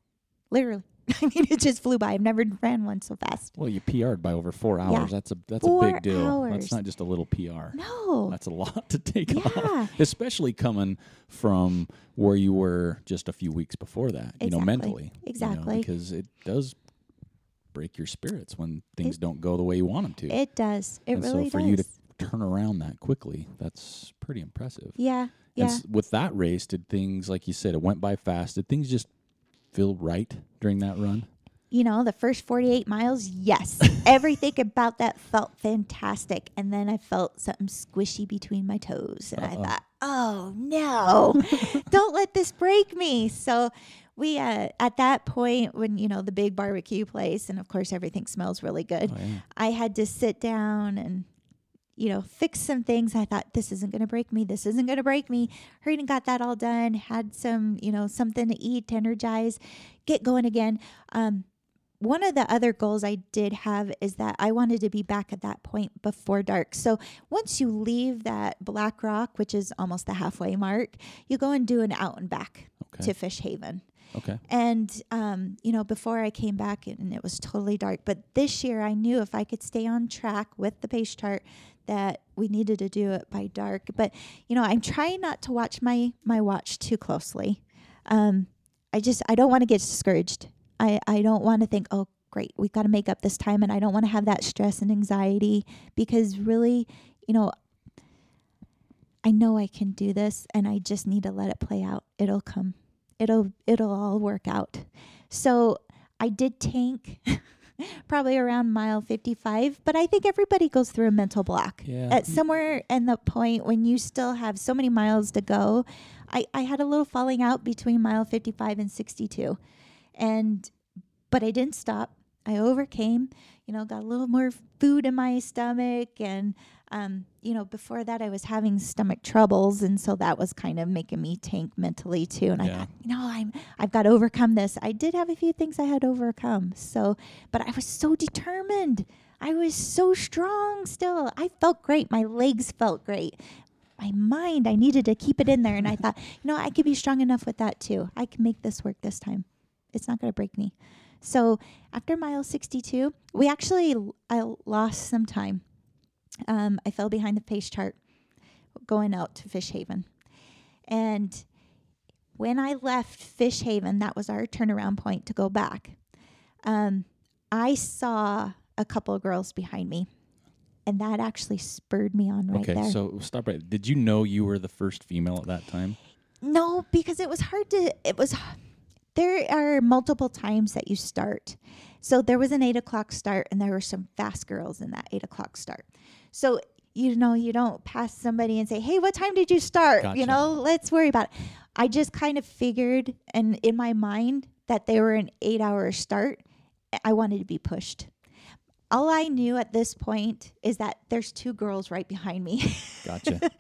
Literally. I mean, it just flew by. I've never ran one so fast. Well, you PR'd by over four hours. Yeah. That's a that's a big deal. hours. That's not just a little PR. No. That's a lot to take Yeah. off, especially coming from where you were just a few weeks before that. You know, Exactly. mentally. you know, Exactly. because it does break your spirits when things don't go the way you want them to. It does. It and really so for does. you to turn around that quickly, that's pretty impressive. yeah. And Yeah. s- with that race, did things like you said, it went by fast. Did things just feel right during that run? you know, the first 48 miles, yes. Everything about that felt fantastic. And then I felt something squishy between my toes. And I thought, oh no, don't let this break me. So we, uh, at that point, when, you know, the big barbecue place, and of course everything smells really good, Oh, yeah. I had to sit down and, you know, fix some things. I thought this isn't going to break me. This isn't going to break me. Hurried and got that all done. Had some, you know, something to eat, to energize, get going again. Um, one of the other goals I did have is that I wanted to be back at that point before dark. So once you leave that Black Rock, which is almost the halfway mark, you go and do an out and back Okay. to Fish Haven. Okay. And, um, you know, before I came back and it was totally dark, but this year I knew if I could stay on track with the pace chart that we needed to do it by dark. But, you know, I'm trying not to watch my, my watch too closely. Um, I just, I don't want to get discouraged. I, I don't want to think, oh, great, we've got to make up this time. And I don't want to have that stress and anxiety because really, you know, I know I can do this and I just need to let it play out. It'll come. It'll it'll all work out. So I did tank probably around mile 55, but I think everybody goes through a mental block. Yeah. At somewhere in the point when you still have so many miles to go, I, I had a little falling out between mile 55 and 62. And, but I didn't stop. I overcame, you know, got a little more food in my stomach. And, um, you know, before that, I was having stomach troubles. And so that was kind of making me tank mentally too. And I thought, you know, I'm, I've got to overcome this. I did have a few things I had to overcome. So, but I was so determined. I was so strong still. I felt great. My legs felt great. My mind, I needed to keep it in there. And I thought, you know, I could be strong enough with that too. I can make this work this time. It's not going to break me. So after mile 62, we actually, I lost some time. Um, I fell behind the pace chart going out to Fish Haven. And when I left Fish Haven, that was our turnaround point to go back. Um, I saw a couple of girls behind me, and that actually spurred me on right okay, there. so stop right. Did you know you were the first female at that time? No, because it was hard to. It was. There are multiple times that you start. So there was an eight o'clock start, and there were some fast girls in that eight o'clock start. So you know, you don't pass somebody and say, "Hey, what time did you start?" Gotcha. You know, let's worry about it. I just kind of figured, and in my mind, that they were an eight-hour start. I wanted to be pushed. All I knew at this point is that there's two girls right behind me. Gotcha.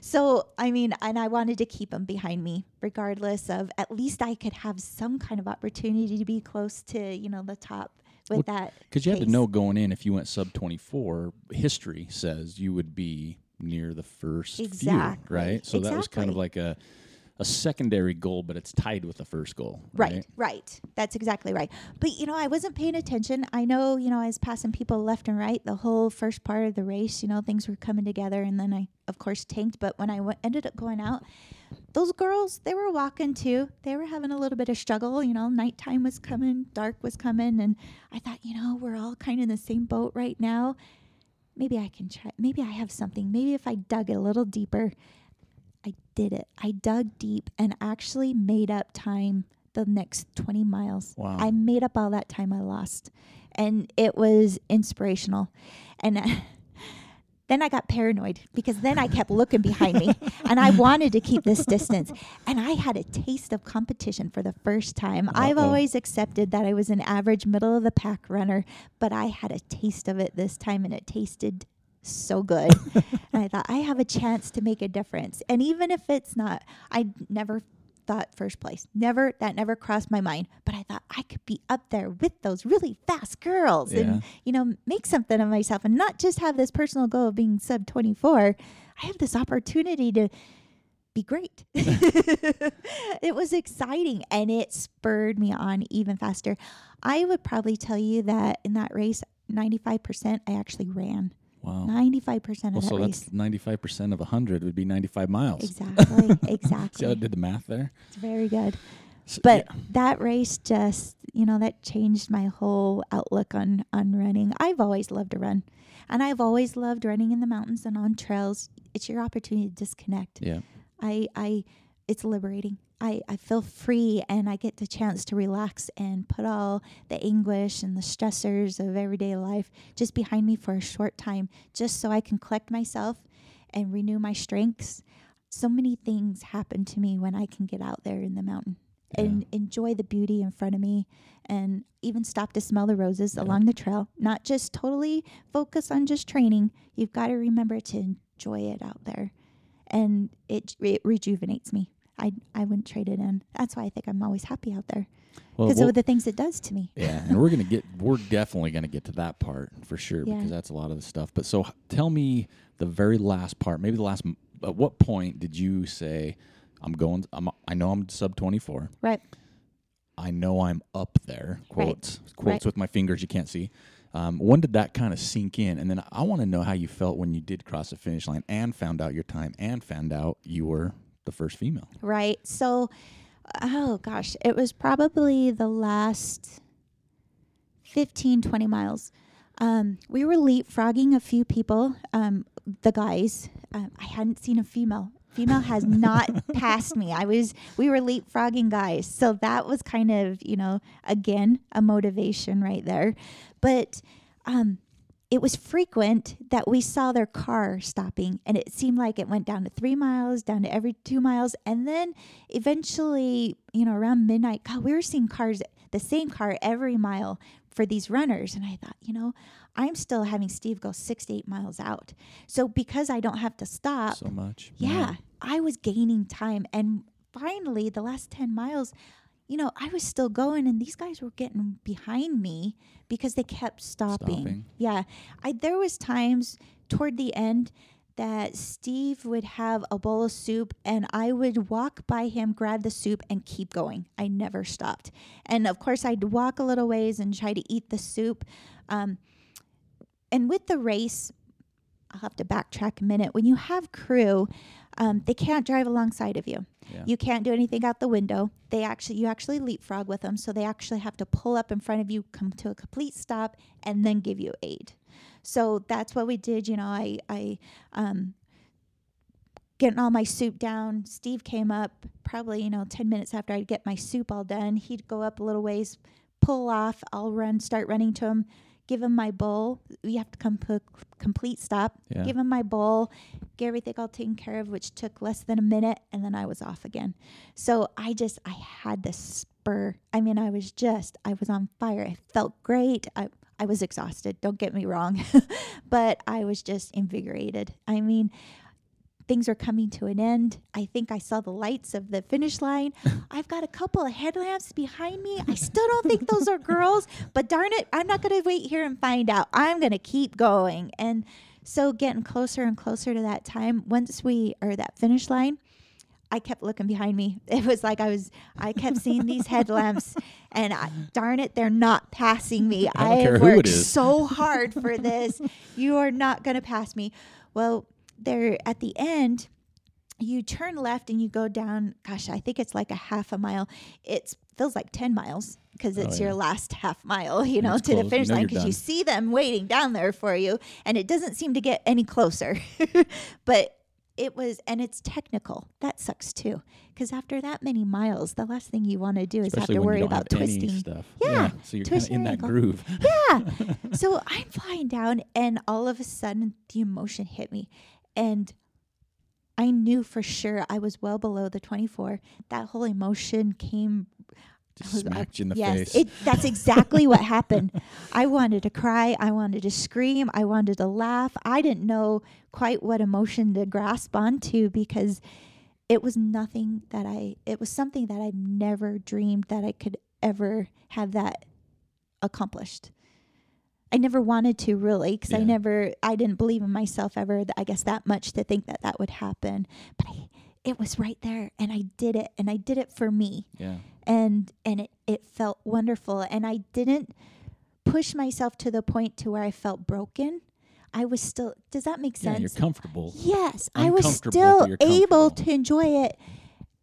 So, I mean, and I wanted to keep them behind me, regardless of at least I could have some kind of opportunity to be close to, you know, the top with that. Because you had to know going in if you went sub 24, history says you would be near the first Exactly. few, right? So that was kind of like a, a secondary goal, but it's tied with the first goal. Right, Right. right. That's exactly right. But you know, I wasn't paying attention. I know, you know, I was passing people left and right the whole first part of the race. You know, things were coming together, and then I, of course, tanked. But when I w- ended up going out, those girls, they were walking too. They were having a little bit of struggle. You know, nighttime was coming, dark was coming, and I thought, you know, we're all kind of in the same boat right now. Maybe I can try. Maybe I have something. Maybe if I dug a little deeper, I did it. I dug deep and actually made up time the next 20 miles. Wow. I made up all that time I lost. And it was inspirational. And uh, then I got paranoid because then I kept looking behind me and I wanted to keep this distance. And I had a taste of competition for the first time. I've always accepted that I was an average middle of the pack runner, but I had a taste of it this time and it tasted so good. and I thought, I have a chance to make a difference. And even if it's not, I never thought first place. Never, that never crossed my mind. But I thought I could be up there with those really fast girls Yeah. and, you know, make something of myself and not just have this personal goal of being sub 24. I have this opportunity to be great. it was exciting and it spurred me on even faster. I would probably tell you that in that race, 95% I actually ran. Wow. 95% of Well, that so race. that's 95% of 100 would be 95 miles. Exactly. See how I Exactly. did the math there? It's very good. So- But yeah. that race just, you know, that changed my whole outlook on on running. I've always loved to run. And I've always loved running in the mountains and on trails. It's your opportunity to disconnect. yeah. I I it's liberating. I, I feel free and I get the chance to relax and put all the anguish and the stressors of everyday life just behind me for a short time, just so I can collect myself and renew my strengths. So many things happen to me when I can get out there in the mountain and enjoy the beauty in front of me and even stop to smell the roses along the trail. Not just totally focus on just training. You've got to remember to enjoy it out there and it it rejuvenates me. I I wouldn't trade it in. That's why I think I'm always happy out there because we'll- of the things it does to me. Yeah, and we're gonna get we're definitely gonna get to that part for sure Yeah. because that's a lot of the stuff. But so tell me the very last part, maybe the last. At what point did you say, "I'm going"? I'm, I know I'm sub twenty four. Right. I know I'm up there. Right. Quotes quotes Right. with my fingers you can't see. Um, when did that kind of sink in? And then I want to know how you felt when you did cross the finish line and found out your time and found out you were the first female. Right. So, oh gosh, it was probably the last 15, 20 miles. Um, we were leapfrogging a few people, um, the guys. Um, I hadn't seen a female. Female has not passed me. I was, we were leapfrogging guys. So that was kind of, you know, again, a motivation right there. But um, it was frequent that we saw their car stopping and it seemed like it went down to three miles down to every two miles and then eventually you know around midnight god we were seeing cars the same car every mile for these runners and i thought you know i'm still having steve go six to eight miles out so because i don't have to stop So much. yeah, I was gaining time. And finally, the last 10 miles, you know, I was still going, and these guys were getting behind me because they kept stopping. Stopping. Yeah. I, there was times toward the end that Steve would have a bowl of soup and I would walk by him, grab the soup, and keep going. I never stopped. And of course, I'd walk a little ways and try to eat the soup. Um, and with the race, I'll have to backtrack a minute. When you have crew, um, they can't drive alongside of you. Yeah. You can't do anything out the window. They actually, you actually leapfrog with them, so they actually have to pull up in front of you, come to a complete stop, and then give you aid. So that's what we did. You know, I, I, um, getting all my soup down. Steve came up probably, you know, 10 minutes after I'd get my soup all done. He'd go up a little ways, pull off. I'll run, start running to him, give him my bowl. We have to come to complete stop. Yeah. Give him my bowl, get everything all taken care of, which took less than a minute, and then I was off again. So I just, I had this spur. I mean, I was just, I was on fire. I felt great. I, I was exhausted, don't get me wrong, but I was just invigorated. I mean, things are coming to an end. I think I saw the lights of the finish line. I've got a couple of headlamps behind me. I still don't think those are girls, but darn it, I'm not going to wait here and find out. I'm going to keep going. And so getting closer and closer to that time, once we are that finish line, I kept looking behind me. It was like I was I kept seeing these headlamps and I, darn it, they're not passing me. I have worked so hard for this. you are not going to pass me. Well, there at the end, you turn left and you go down. Gosh, I think it's like a half a mile. It feels like ten miles because oh, it's Oh, yeah. your last half mile. You know, it's to the finish You know line because you see them waiting down there for you, and it doesn't seem to get any closer. but it was, and it's technical. That sucks too, because after that many miles, the last thing you want to do is Especially have to worry about twisting. stuff. Yeah, So you're kind of in that ankle. groove. Yeah. so I'm flying down, and all of a sudden, the emotion hit me. And I knew for sure I was well below the 24. That whole emotion came. Just I was- I- smacked you in the yes, face. It, that's exactly what happened. I wanted to cry. I wanted to scream. I wanted to laugh. I didn't know quite what emotion to grasp onto because it was nothing that I, it was something that I'd never dreamed that I could ever have that accomplished. I never wanted to really because I never, I didn't believe in myself ever, I guess that much to think that that would happen. But I, it was right there and I did it and I did it for me yeah. and and it, it felt wonderful and i didn't push myself to the point to where i felt broken i was still does that make sense? Yeah, sense you're comfortable. yes i was still able to enjoy it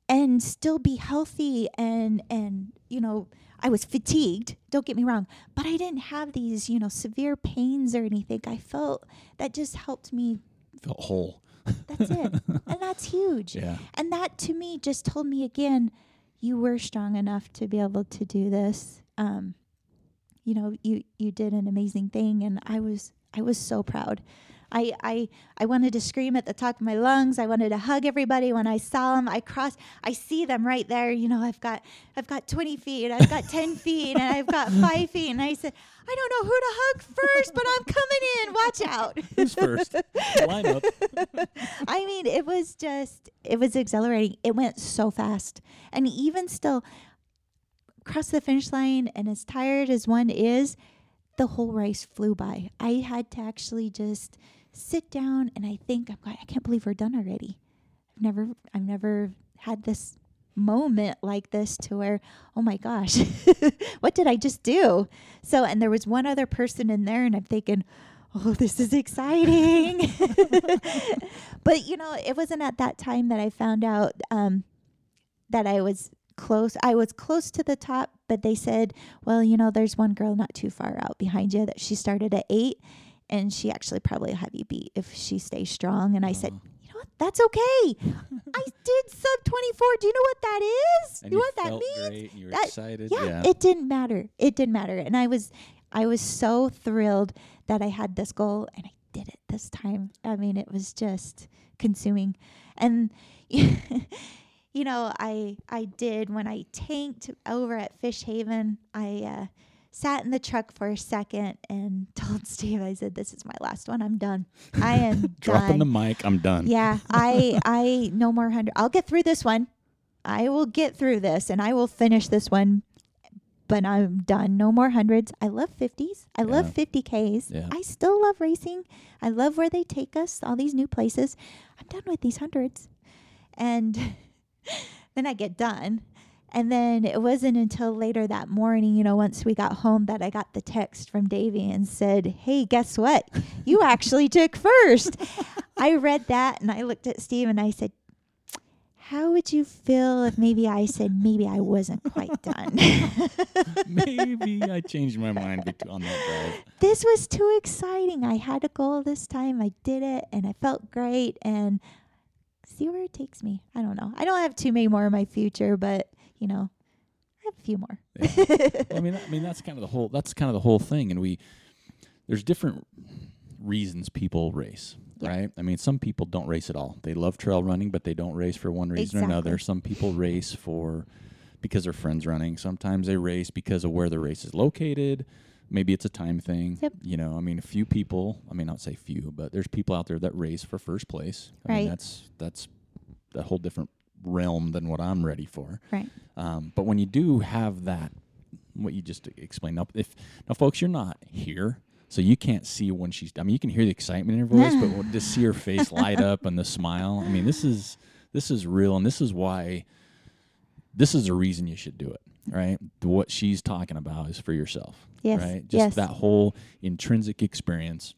and still be healthy and and you know i was fatigued don't get me wrong but i didn't have these you know severe pains or anything i felt that just helped me Felt whole. that's it and that's huge Yeah. and that to me just told me again, you were strong enough to be able to do this. Um, you know, you you did an amazing thing, and I was I was so proud. I, I I wanted to scream at the top of my lungs. I wanted to hug everybody when I saw them. I cross. I see them right there. You know, I've got I've got 20 feet. I've got 10 feet, and I've got five feet. And I said, I don't know who to hug first, but I'm coming in. Watch out. Who's first? Line up. I mean, it was just, it was exhilarating. It went so fast. And even still, across the finish line, and as tired as one is, the whole race flew by. I had to actually just sit down and I think, I'm going, I can't believe we're done already. I've never, I've never had this moment like this to where, oh my gosh, what did I just do? So, and there was one other person in there, and I'm thinking, oh, this is exciting. but you know, it wasn't at that time that I found out um, that I was close. I was close to the top, but they said, well, you know, there's one girl not too far out behind you that she started at eight, and she actually probably have you beat if she stays strong. And I said, Oh. you know what? That's okay. I did sub 24. Do you know what that is? And you know what that means? great. You were That- excited. yeah, Yeah. it didn't matter. It didn't matter. And I was I was so thrilled that I had this goal and I did it this time. I mean, it was just consuming. And you know, I I did when I tanked over at Fish Haven. I uh, sat in the truck for a second and told Steve, I said, "This is my last one. I'm done. I am Dropping done. the mic, I'm done. yeah, I I no more hundred. I'll get through this one. I will get through this, and I will finish this one. But I'm done. No more hundreds. I love fifties. I love 50ks. Yeah. I still love racing. I love where they take us. All these new places. I'm done with these hundreds. And then I get done. And then it wasn't until later that morning, you know, once we got home, that I got the text from Davy and said, Hey, guess what? You actually took first. I read that and I looked at Steve and I said, How would you feel if maybe I said, maybe I wasn't quite done? Maybe I changed my mind on that drive. this was too exciting. I had a goal this time. I did it and I felt great and see where it takes me. I don't know. I don't have too many more in my future, but you know, I have a few more. Yeah. I mean, I mean that's kind of the whole. That's kind of the whole thing, and we there's different reasons people race, Yeah. right? I mean, some people don't race at all. They love trail running, but they don't race for one reason or another. Some people race for because their friends running. Sometimes they race because of where the race is located. Maybe it's a time thing. Yep. You know, I mean, a few people. I mean, not say few, but there's people out there that race for first place. I mean, Right. that's that's a whole different realm than what I'm ready for. Right. Um, but when you do have that, what you just explained, now, if now, folks, you're not here, so you can't see when she's. I mean, you can hear the excitement in her voice, but to see her face light up and the smile, I mean, this is this is real, and this is why. This is the reason you should do it, right? What she's talking about is for yourself, Yes, right? Just yes. that whole intrinsic experience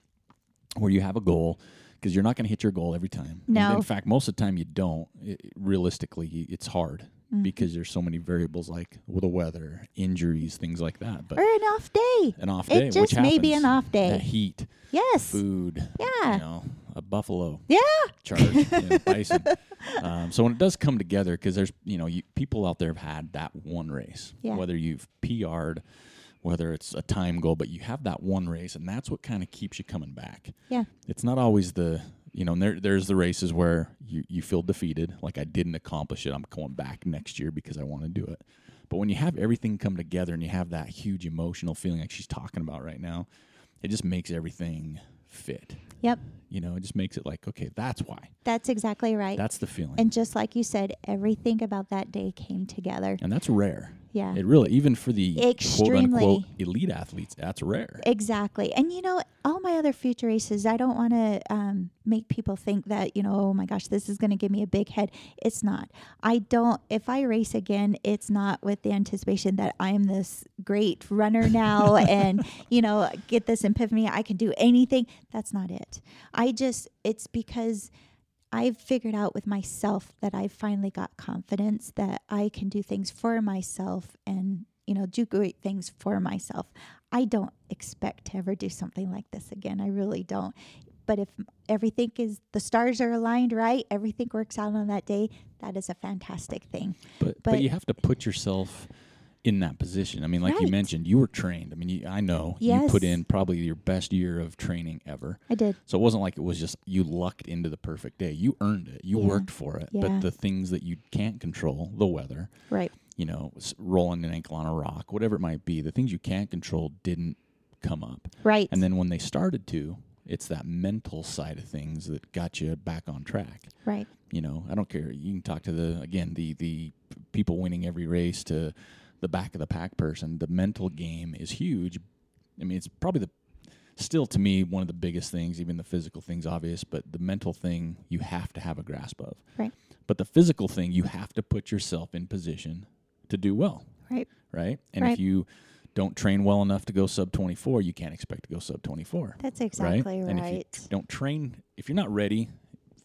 where you have a goal because you're not going to hit your goal every time. In- No. In fact, most of the time you don't. I realistically, it's hard Mm-hmm. because there's so many variables like well, the weather, injuries, things like that. But Or an off day. an off It day, It just may be an off day. The heat, Yes. food, Yeah. you know, a buffalo Yeah. charge, bison. Um, so when it does come together, because there's you know you, people out there have had that one race, Yeah. whether you've PR'd, whether it's a time goal, but you have that one race, and that's what kind of keeps you coming back. Yeah. It's not always the you know and there there's the races where you you feel defeated, like I didn't accomplish it. I'm going back next year because I want to do it. But when you have everything come together and you have that huge emotional feeling like she's talking about right now, it just makes everything fit. Yep. You know, it just makes it like, okay, that's why. That's exactly right. That's the feeling. and just like you said, everything about that day came together. And that's rare. Yeah. It really, even for the quote unquote elite athletes, that's rare. Exactly. And you know, all my other future races, I don't want to um, make people think that, you know, oh my gosh, this is going to give me a big head. It's not. I don't, if I race again, it's not with the anticipation that I'm this great runner now and, you know, get this epiphany. I can do anything. That's not it. I just, it's because. I've figured out with myself that I've finally got confidence that I can do things for myself and, you know, do great things for myself. I don't expect to ever do something like this again. I really don't. But if everything is, the stars are aligned right, everything works out on that day, that is a fantastic thing. But, but but- you have to put yourself in that position. I mean, like you mentioned, you were trained. I mean, you, I know you put in probably your best year of training ever. I did. So it wasn't like it was just you lucked into the perfect day. You earned it. You Yeah. worked for it. Yeah. But the things that you can't control, the weather, Right. you know, rolling an ankle on a rock, whatever it might be, the things you can't control didn't come up. Right. And then when they started to, it's that mental side of things that got you back on track. right. You know, I don't care. You can talk to the again the the people winning every race to the back of the pack person. The mental game is huge. I mean, it's probably the still to me one of the biggest things. Even the physical things obvious, but the mental thing you have to have a grasp of. Right. But the physical thing you have to put yourself in position to do well Right. right? And Right. if you don't train well enough to go sub 24, you can't expect to go sub 24. That's exactly right. And if you don't train, if you're not ready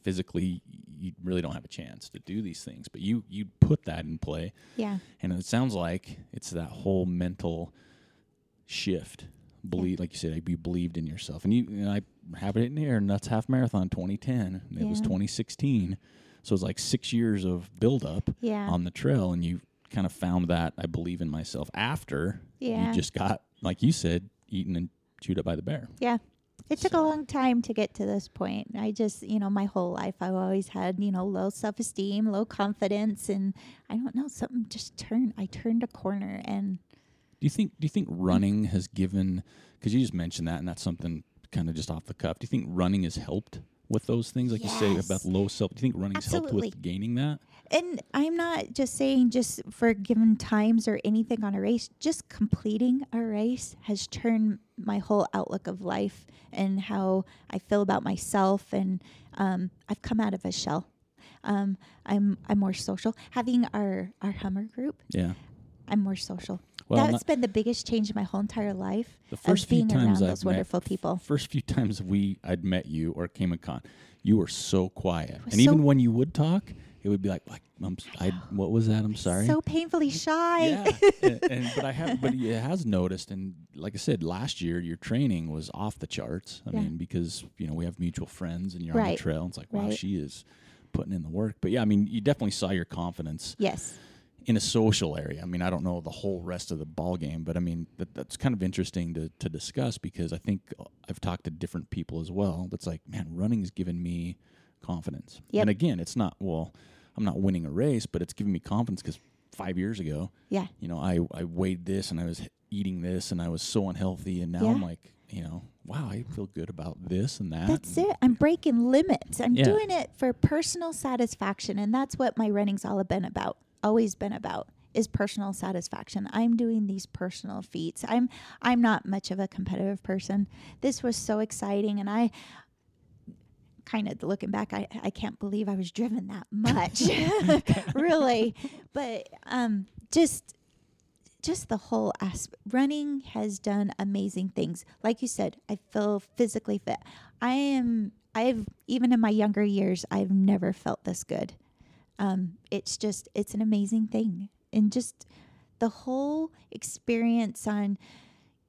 physically, you really don't have a chance to do these things. But you you put that in play, Yeah. and it sounds like it's that whole mental shift. Believe, like you said, you believed in yourself, and you. And I have it in here. Nuts Half Marathon 2010. and It was 2016, so it's like six years of build up Yeah. on the trail, and you kind of found that I believe in myself after Yeah. you just got, like you said, eaten and chewed up by the bear. Yeah. It took a long time to get to this point. I just, you know, my whole life I've always had, you know, low self esteem, low confidence, and I don't know, something just turned. I turned a corner, and Do you think? Do you think running has given? Because you just mentioned that, and that's something kind of just off the cuff. Do you think running has helped with those things, like you say about low self? Do you think running has helped with gaining that? And I'm not just saying just for given times or anything on a race. Just completing a race has turned my whole outlook of life and how I feel about myself, and um, I've come out of a shell. Um, I'm I'm more social. Having our our Hummer group, Yeah. I'm more social. Well, That's been the biggest change in my whole entire life. The first few being times around I've those met- wonderful people. First few times we I'd met you or came a con, you were so quiet, and even when you would talk, it would be like, like I'm, I, what was that? I'm sorry. So painfully shy. yeah, and, and- but I have, but it has noticed, and like I said, last year your training was off the charts. I Yeah. mean, because you know we have mutual friends, and you're on the trail. And it's like, wow, Right. she is putting in the work. But yeah, I mean, you definitely saw your confidence Yes. in a social area. I mean, I don't know the whole rest of the ball game, but I mean, that, that's kind of interesting to, to discuss because I think uh, I've talked to different people as well. That's like, man, running's given me confidence. Yep. And again, it's not, well, I'm not winning a race, but it's giving me confidence because five years ago, Yeah. you know, I, I weighed this and I was eating this and I was so unhealthy. And now I'm like, you know, wow, I feel good about this and that. That's and- it. I'm breaking limits. I'm Yeah. doing it for personal satisfaction. And that's what my running's all been about, always been about is personal satisfaction. I'm doing these personal feats. I'm I'm not much of a competitive person. This was so exciting and I kind of looking back I, I can't believe I was driven that much. really. But um just just the whole aspect. Running has done amazing things. Like you said, I feel physically fit. I am. I've even in my younger years, I've never felt this good. Um, it's just, it's an amazing thing, and just the whole experience on.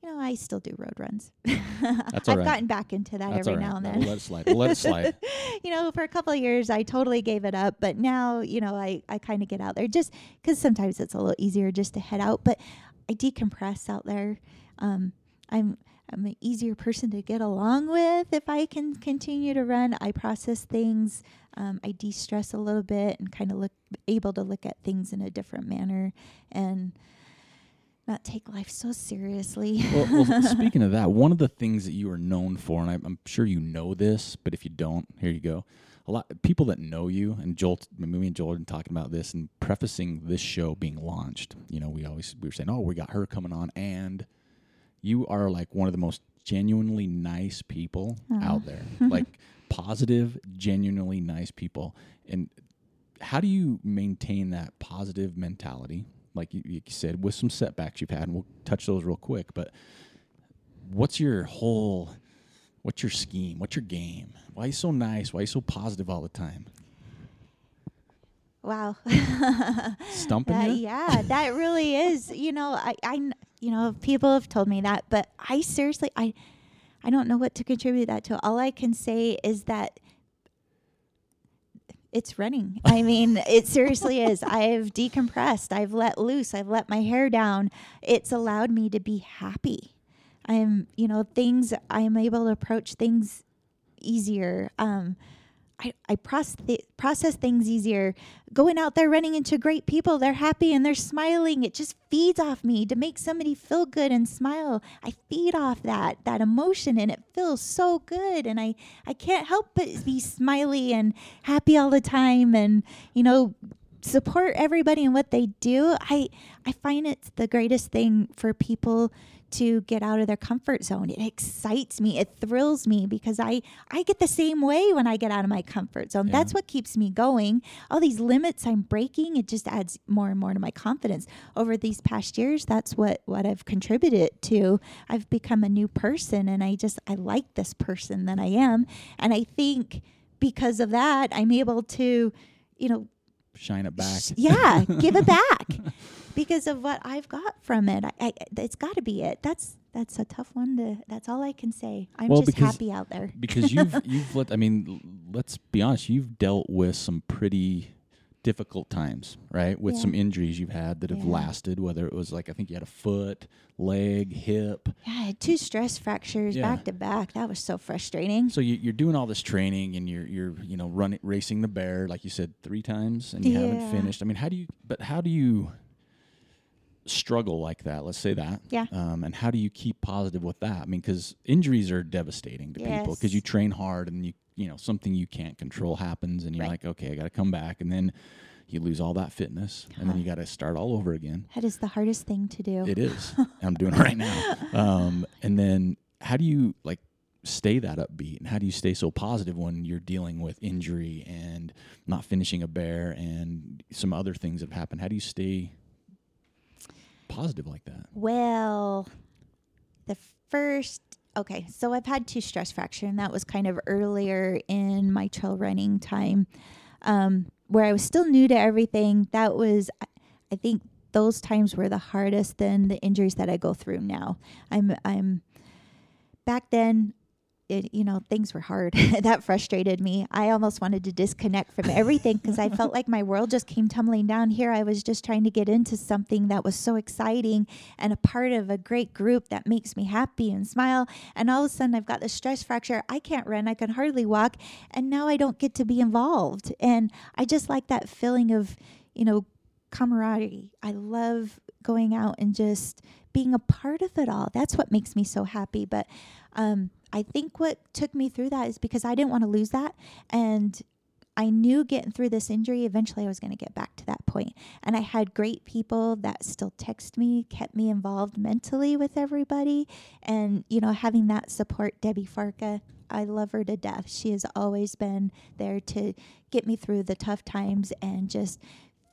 You know, I still do road runs. That's I've right. gotten back into that That's every right. now and then. We'll let it slide. We'll let it slide. you know, for a couple of years, I totally gave it up. But now, you know, I, I kind of get out there just because sometimes it's a little easier just to head out. But I decompress out there. Um, I'm I'm an easier person to get along with if I can continue to run. I process things. Um, I de-stress a little bit and kind of look able to look at things in a different manner and not take life so seriously. well, well, speaking of that, one of the things that you are known for, and I, I'm sure you know this, but if you don't, here you go. A lot people that know you, and Joel, me and Joel have been talking about this and prefacing this show being launched. You know, we always we were saying, "Oh, we got her coming on," and you are like one of the most genuinely nice people out there, like positive, genuinely nice people. And how do you maintain that positive mentality? Like you, you said, with some setbacks you've had, and we'll touch those real quick. But what's your whole, what's your scheme? What's your game? Why are you so nice? Why are you so positive all the time? wow. Stumping That- you? yeah, that really is. You know, I, I, you know, people have told me that, but I seriously, I, I don't know what to contribute that to. All I can say is that it's running. I mean, it seriously is. I've decompressed. I've let loose. I've let my hair down. It's allowed me to be happy. I'm, you know, things. I'm able to approach things easier. Um, I, I process, process things easier. Going out there running into great people, they're happy and they're smiling. It just feeds off me to make somebody feel good and smile. I feed off that that emotion and it feels so good. And I, I can't help but be smiley and happy all the time and, you know, support everybody in what they do. I I find it's the greatest thing for people to get out of their comfort zone. It excites me. It thrills me because I I get the same way when I get out of my comfort zone. That's what keeps me going. All these limits I'm breaking, it just adds more and more to my confidence. Over these past years, that's what what I've contributed to. I've become a new person and I just I like this person that I am and I think because of that, I'm able to, you know, Shine it back. yeah, give it back because of what I've got from it. I, I it's got to be it. That's that's a tough one to. That's all I can say. I'm Well, just because- happy out there. because you've you've let I mean let's be honest you've dealt with some pretty difficult times, right? With Yeah. some injuries you've had that have Yeah. lasted, whether it was like I think you had a foot, leg, hip. Yeah, I had two stress fractures Yeah. back to back. That was so frustrating. So you, you're doing all this training and you're you're you know running racing the bear like you said three times and you haven't finished. I mean, how do you? But how do you struggle like that? Let's say that. Yeah. Um, and how do you keep positive with that? I mean, because injuries are devastating to people because you train hard and you you know something you can't control happens and you're Right. like, okay, I got to come back, and then you lose all that fitness, and then you got to start all over again. That is the hardest thing to do. It is. I'm doing it right now. Um, and then how do you like stay that upbeat and how do you stay so positive when you're dealing with injury and not finishing a bear and some other things have happened? How do you stay positive like that? Well, the first okay, so I've had two stress fracture, and that was kind of earlier in my trail running time, um, where I was still new to everything. That was, I- I think, those times were the hardest than the injuries that I go through now. I'm, I'm back then. It, you know, things were hard. that frustrated me. I almost wanted to disconnect from everything because I felt like my world just came tumbling down. Here, I was just trying to get into something that was so exciting and a part of a great group that makes me happy and smile. And all of a sudden, I've got this stress fracture. I can't run. I can hardly walk. And now I don't get to be involved. And I just like that feeling of, you know, camaraderie. I love going out and just being a part of it all. That's what makes me so happy. But um, I think what took me through that is because I didn't want to lose that. And I knew getting through this injury, eventually I was going to get back to that point. And I had great people that still text me, kept me involved mentally with everybody. And, you know, having that support, Debbie Farka, I love her to death. She has always been there to get me through the tough times and just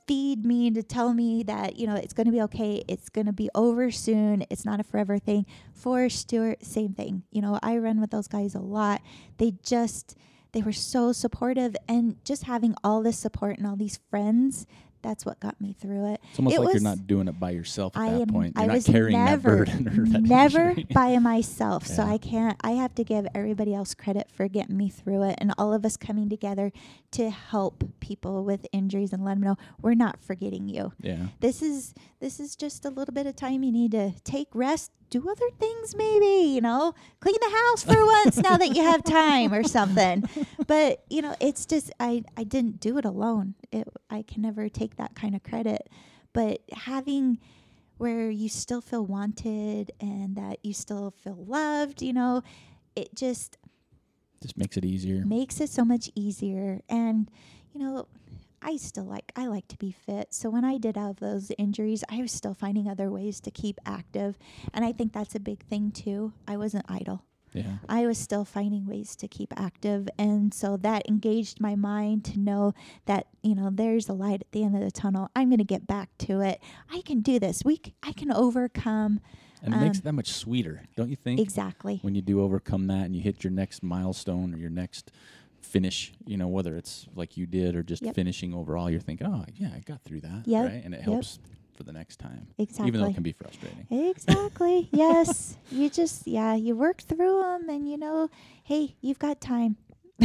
feed me and to tell me that you know it's going to be okay it's going to be over soon it's not a forever thing. For stuart same thing. You know i run with those guys a lot. They just they were so supportive and just having all this support and all these friends that's what got me through it It's almost It like was- you're not doing it by yourself at I that am. point. You're I not was carrying never, that burden that never injury. by myself. So I can't. I have to give everybody else credit for getting me through it, and all of us coming together to help people with injuries and let them know we're not forgetting you. yeah. This is this is just a little bit of time you need to take rest, do other things, maybe you know, clean the house for once now that you have time or something. But you know, it's just I I didn't do it alone. It I can never take that kind of credit. But having where you still feel wanted and that you still feel loved, you know, it just Just makes it easier. makes it so much easier and you know i still like i like to be fit. So when i did have those injuries i was still finding other ways to keep active. And i think that's a big thing too. I wasn't idle. Yeah. i was still finding ways to keep active. And so that engaged my mind to know that you know there's a light at the end of the tunnel. I'm going to get back to it. I can do this. We c- i can overcome And it makes Um, it that much sweeter, don't you think? exactly. When you do overcome that and you hit your next milestone or your next finish, you know, whether it's like you did or just Yep. finishing overall, you're thinking, oh, yeah, I got through that. Yep, Right. And it yep. helps for the next time. exactly Even though it can be frustrating. Exactly. yes. You just, yeah, you work through them and you know, hey, you've got time.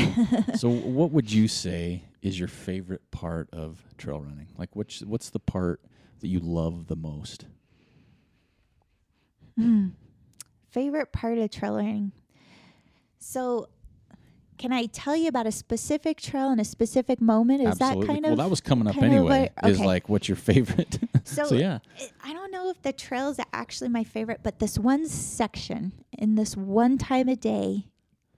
so, what would you say is your favorite part of trail running? Like, what's, what's the part that you love the most? Mm. Favorite part of trail running. So, can I tell you about a specific trail and a specific moment? Is Absolutely. that kind of well, that was coming up anyway. what- Is okay. like, what's your favorite? So, so yeah. I don't know if the trails are actually my favorite, but this one section in this one time of day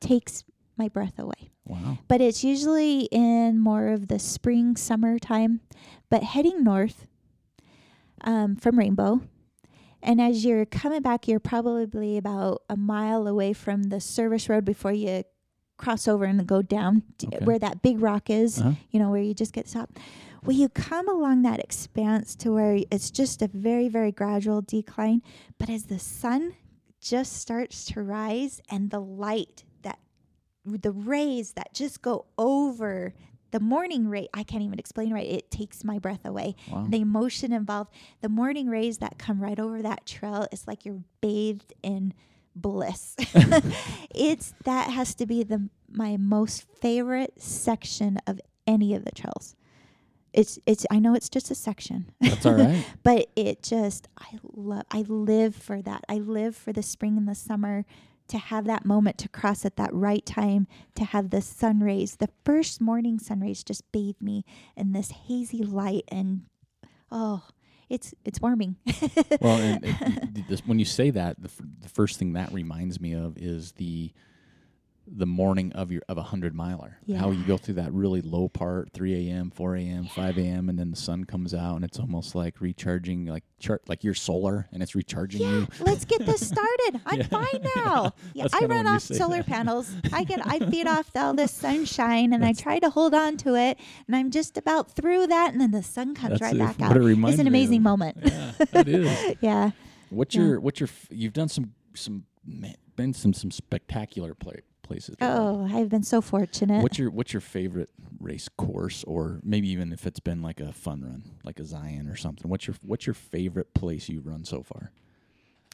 takes my breath away. Wow. but it's usually in more of the spring summer time but heading north um, from rainbow and as you're coming back you're probably about a mile away from the service road before you cross over and go down Okay. where that big rock is Uh-huh. you know where you just get stopped well you come along that expanse to where it's just a very very gradual decline but as the sun just starts to rise and the light that the rays that just go over the morning ray i can't even explain right it takes my breath away Wow. the emotion involved the morning rays that come right over that trail it's like you're bathed in bliss it's that has to be the my most favorite section of any of the trails it's it's I know it's just a section. That's all right. but it just I love I live for that. I live for the spring and the summer to have that moment to cross at that right time to have the sun rays the first morning sun rays just bathe me in this hazy light and oh it's it's warming. Well, and, this, when you say that, the, f- the first thing that reminds me of is the the morning of your of a hundred miler. How you go through that really low part, three a.m., four a.m., five a.m., and then the sun comes out, and it's almost like recharging, like char- like your solar, and it's recharging yeah you. let's get this started i'm Yeah. fine now yeah That's i run off solar that. panels i get i feed off all this sunshine and i try to hold on to it and i'm just about through that and then the sun comes right back out it's an amazing moment Yeah, it is. yeah What's Yeah. your what's your f- you've done some some man, been some some spectacular pla places. oh i've been so fortunate What's your what's your favorite race course, or maybe even if it's been like a fun run, like a Zion or something? What's your what's your favorite place you've run so far?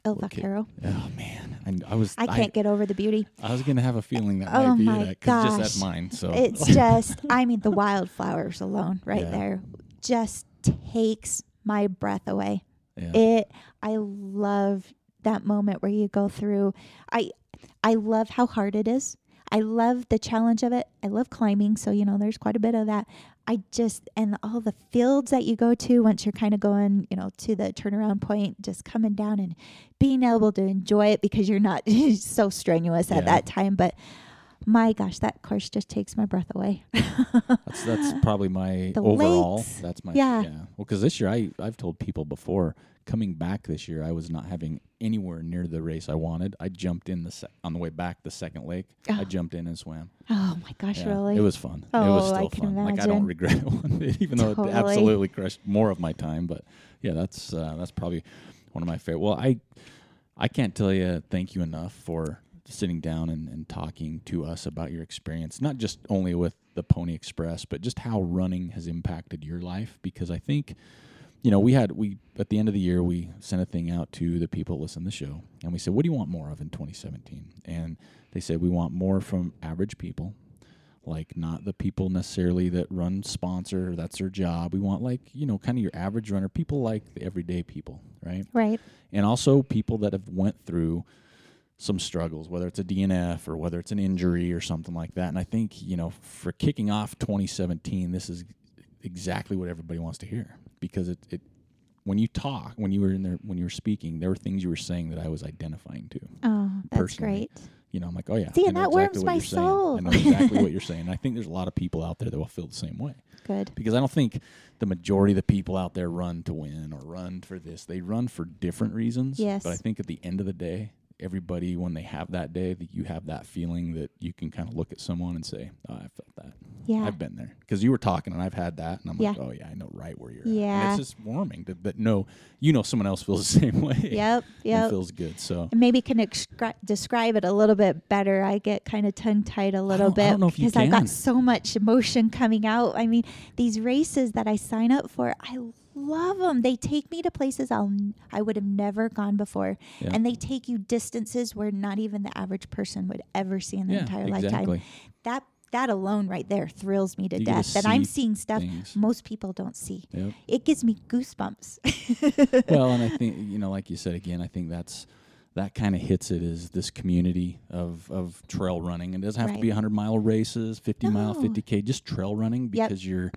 El what kid- Vaquero. Oh man, I, I was I can't get over the beauty. I, was gonna have a feeling that Oh might be my that because just that's mine. So It's just, I mean, the wildflowers alone right Yeah. there just takes my breath away. yeah. It, I love that moment where you go through. I, I love how hard it is. I love the challenge of it. I love climbing, so you know there's quite a bit of that. I just and all the fields that you go to once you're kind of going, you know, to the turnaround point, just coming down and being able to enjoy it because you're not so strenuous at Yeah. that time. But my gosh, that course just takes my breath away. That's that's probably my The overall. lakes. That's my Yeah. Well, because this year I I've told people before coming back this year I was not having anywhere near the race I wanted. I jumped in the sec- on the way back the second lake. I Oh. jumped in and swam. Oh my gosh, Yeah, really? It was fun. it was Oh, still can fun. Like I don't regret it one bit, even though it absolutely crushed more of my time. But yeah, that's uh, that's probably one of my favorite. Well, I I can't tell you thank you enough for sitting down and, and talking to us about your experience, not just only with the Pony Express, but just how running has impacted your life. Because I think, you know, we had we at the end of the year we sent a thing out to the people that listen to the show, and we said, "What do you want more of in 2017?" And they said, "We want more from average people." Like not the people necessarily that run sponsor, that's their job. We want like, you know, kind of your average runner, people like the everyday people, right? right. and also people that have went through some struggles whether it's a DNF or whether it's an injury or something like that and I think you know for kicking off 2017 this is exactly what everybody wants to hear because it, it when you talk when you were in there when you were speaking there were things you were saying that I was identifying to Oh, that's Personally. great. you know I'm like oh yeah See, and that exactly warms my you're saying. soul. I know exactly what you're saying and I think there's a lot of people out there that will feel the same way Good. because I don't think the majority of the people out there run to win or run for this. They run for different reasons. Yes. But I think at the end of the day, everybody when they have that day, that you have that feeling that you can kind of look at someone and say, "Oh, I felt that. Yeah. I've been there." Because you were talking and I've had that, and I'm like, "Oh yeah, I know right where you're at." And Yeah. it's just warming to, that no, you know, someone else feels the same way. Yep. Yep. feels good. So And maybe can excri- describe it a little bit better. I get kind of tongue tied a little bit don't know if you because I've got so much emotion coming out. I mean, these races that I sign up for, I love them. They take me to places I'll I would have never gone before, Yeah. and they take you distances where not even the average person would ever see in their yeah, entire exactly. lifetime. That that alone right there thrills me to You death. That I'm seeing stuff things. most people don't see. Yep. It gives me goosebumps. well, and I think you know, like you said again, I think that's that kind of hits it is this community of of trail running. It doesn't have to be 100 mile races, 50 mile, 50k, just trail running Yep. because you're.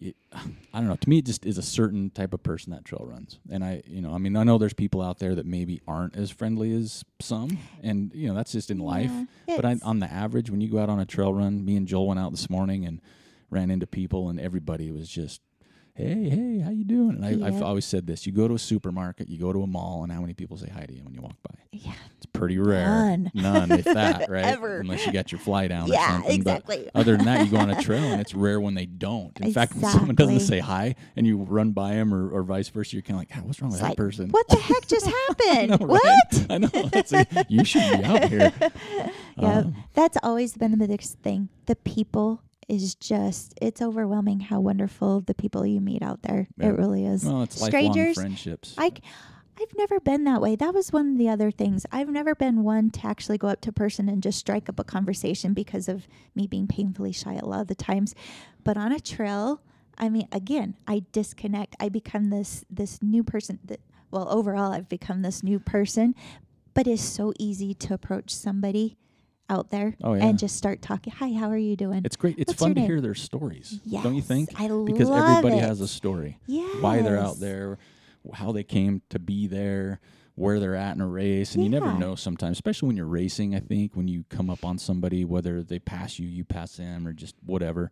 I don't know. To me, it just is a certain type of person that trail runs, and I, you know, I mean, I know there's people out there that maybe aren't as friendly as some, and you know, that's just in life. Yeah, But I, on the average, when you go out on a trail run, me and Joel went out this morning and ran into people, and everybody was just, "Hey, hey, how you doing?" And I, I've always said this: you go to a supermarket, you go to a mall, and how many people say hi to you when you walk by? yeah. It's pretty rare, None. none if that, right? Ever. Unless you got your fly down or Yeah, something. But exactly. other than that, you go on a trail, and it's rare when they don't. In fact, when someone doesn't say hi and you run by them, or, or vice versa, you're kind of like, "God, "What's wrong with It's that like, person?" What the heck just happened? I know, What? I know. Like, you should be out here. Yeah, Um, that's always been the biggest thing. The people is just it's overwhelming how wonderful the people you meet out there. Yeah. It really is. well, it's lifelong Strangers, friendships. I've never been that way. That was one of the other things. I've never been one to actually go up to a person and just strike up a conversation because of me being painfully shy a lot of the times. But on a trail, I mean, again, I disconnect. I become this this new person. That well, overall, I've become this new person. But it's so easy to approach somebody out there Oh, yeah. and just start talking. Hi, how are you doing? It's great. It's What's fun to hear their stories, don't you think? I because love everybody it. has a story. Why they're out there, how they came to be there, where they're at in a race, and you never know sometimes, especially when you're racing. I think when you come up on somebody, whether they pass you, you pass them, or just whatever.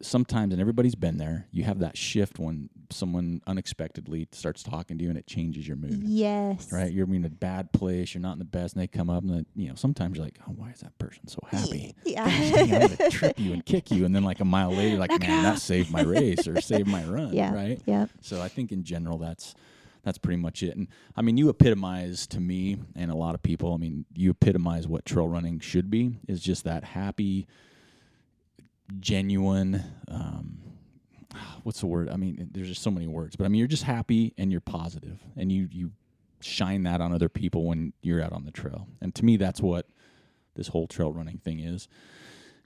Sometimes, and everybody's been there. You have that shift when someone unexpectedly starts talking to you, and it changes your mood. Yes. Right, you're in a bad place. You're not in the best, and they come up, and then, you know sometimes you're like, "Oh, why is that person so happy?" Yeah. I'm gonna trip you and kick you, and then like a mile later, you're like, Knock man, that saved my race or saved my run, yeah. right? Yeah. So I think in general, that's that's pretty much it. And I mean, you epitomize to me and a lot of people. I mean, you epitomize what trail running should be. Is just that happy, genuine. Um, what's the word? I mean, there's just so many words, but I mean, you're just happy and you're positive, and you you shine that on other people when you're out on the trail. And to me, that's what this whole trail running thing is.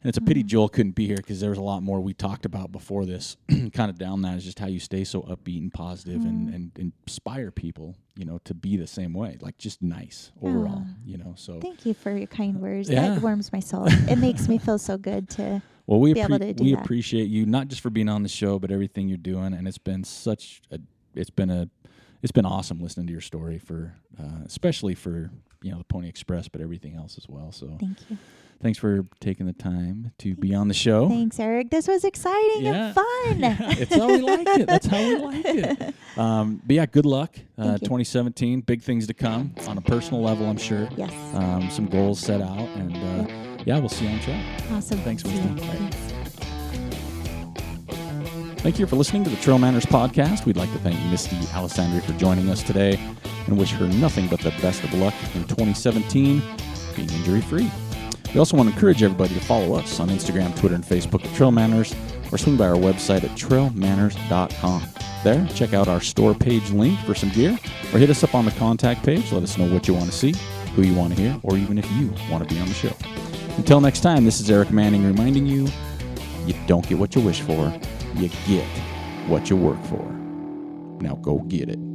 And it's a pity hmm. Joel couldn't be here because there was a lot more we talked about before this. kind of down that is just how you stay so upbeat and positive and, hmm. and inspire people, you know, to be the same way. Like just nice hmm. overall, you know. So Thank you for your kind uh, words. Yeah. That warms my soul. it makes me feel so good to. well, we be able appre- to do we that. appreciate you not just for being on the show, but everything you're doing. And it's been such a it's been a it's been awesome listening to your story for uh, especially for you know the Pony Express, but everything else as well. So Thank you. Thanks for taking the time to be on the show. Thanks, Eric. This was exciting Yeah. and fun. Yeah, it's how we like it. That's how we like it. Um, but yeah, good luck. Uh, Thank you. 2017, big things to come on a personal level, I'm sure. Yes. Um, some goals set out, and uh, yeah, we'll see you on track. Awesome. thanks, ya. Thank you for listening to the Trail Manners podcast. We'd like to thank Misty Alessandri for joining us today and wish her nothing but the best of luck in 2017, being injury free. We also want to encourage everybody to follow us on Instagram, Twitter, and Facebook at Trail Manners or swing by our website at trailmanners.com. There, check out our store page link for some gear or hit us up on the contact page. Let us know what you want to see, who you want to hear, or even if you want to be on the show. Until next time, this is Eric Manning reminding you you don't get what you wish for, you get what you work for. Now go get it.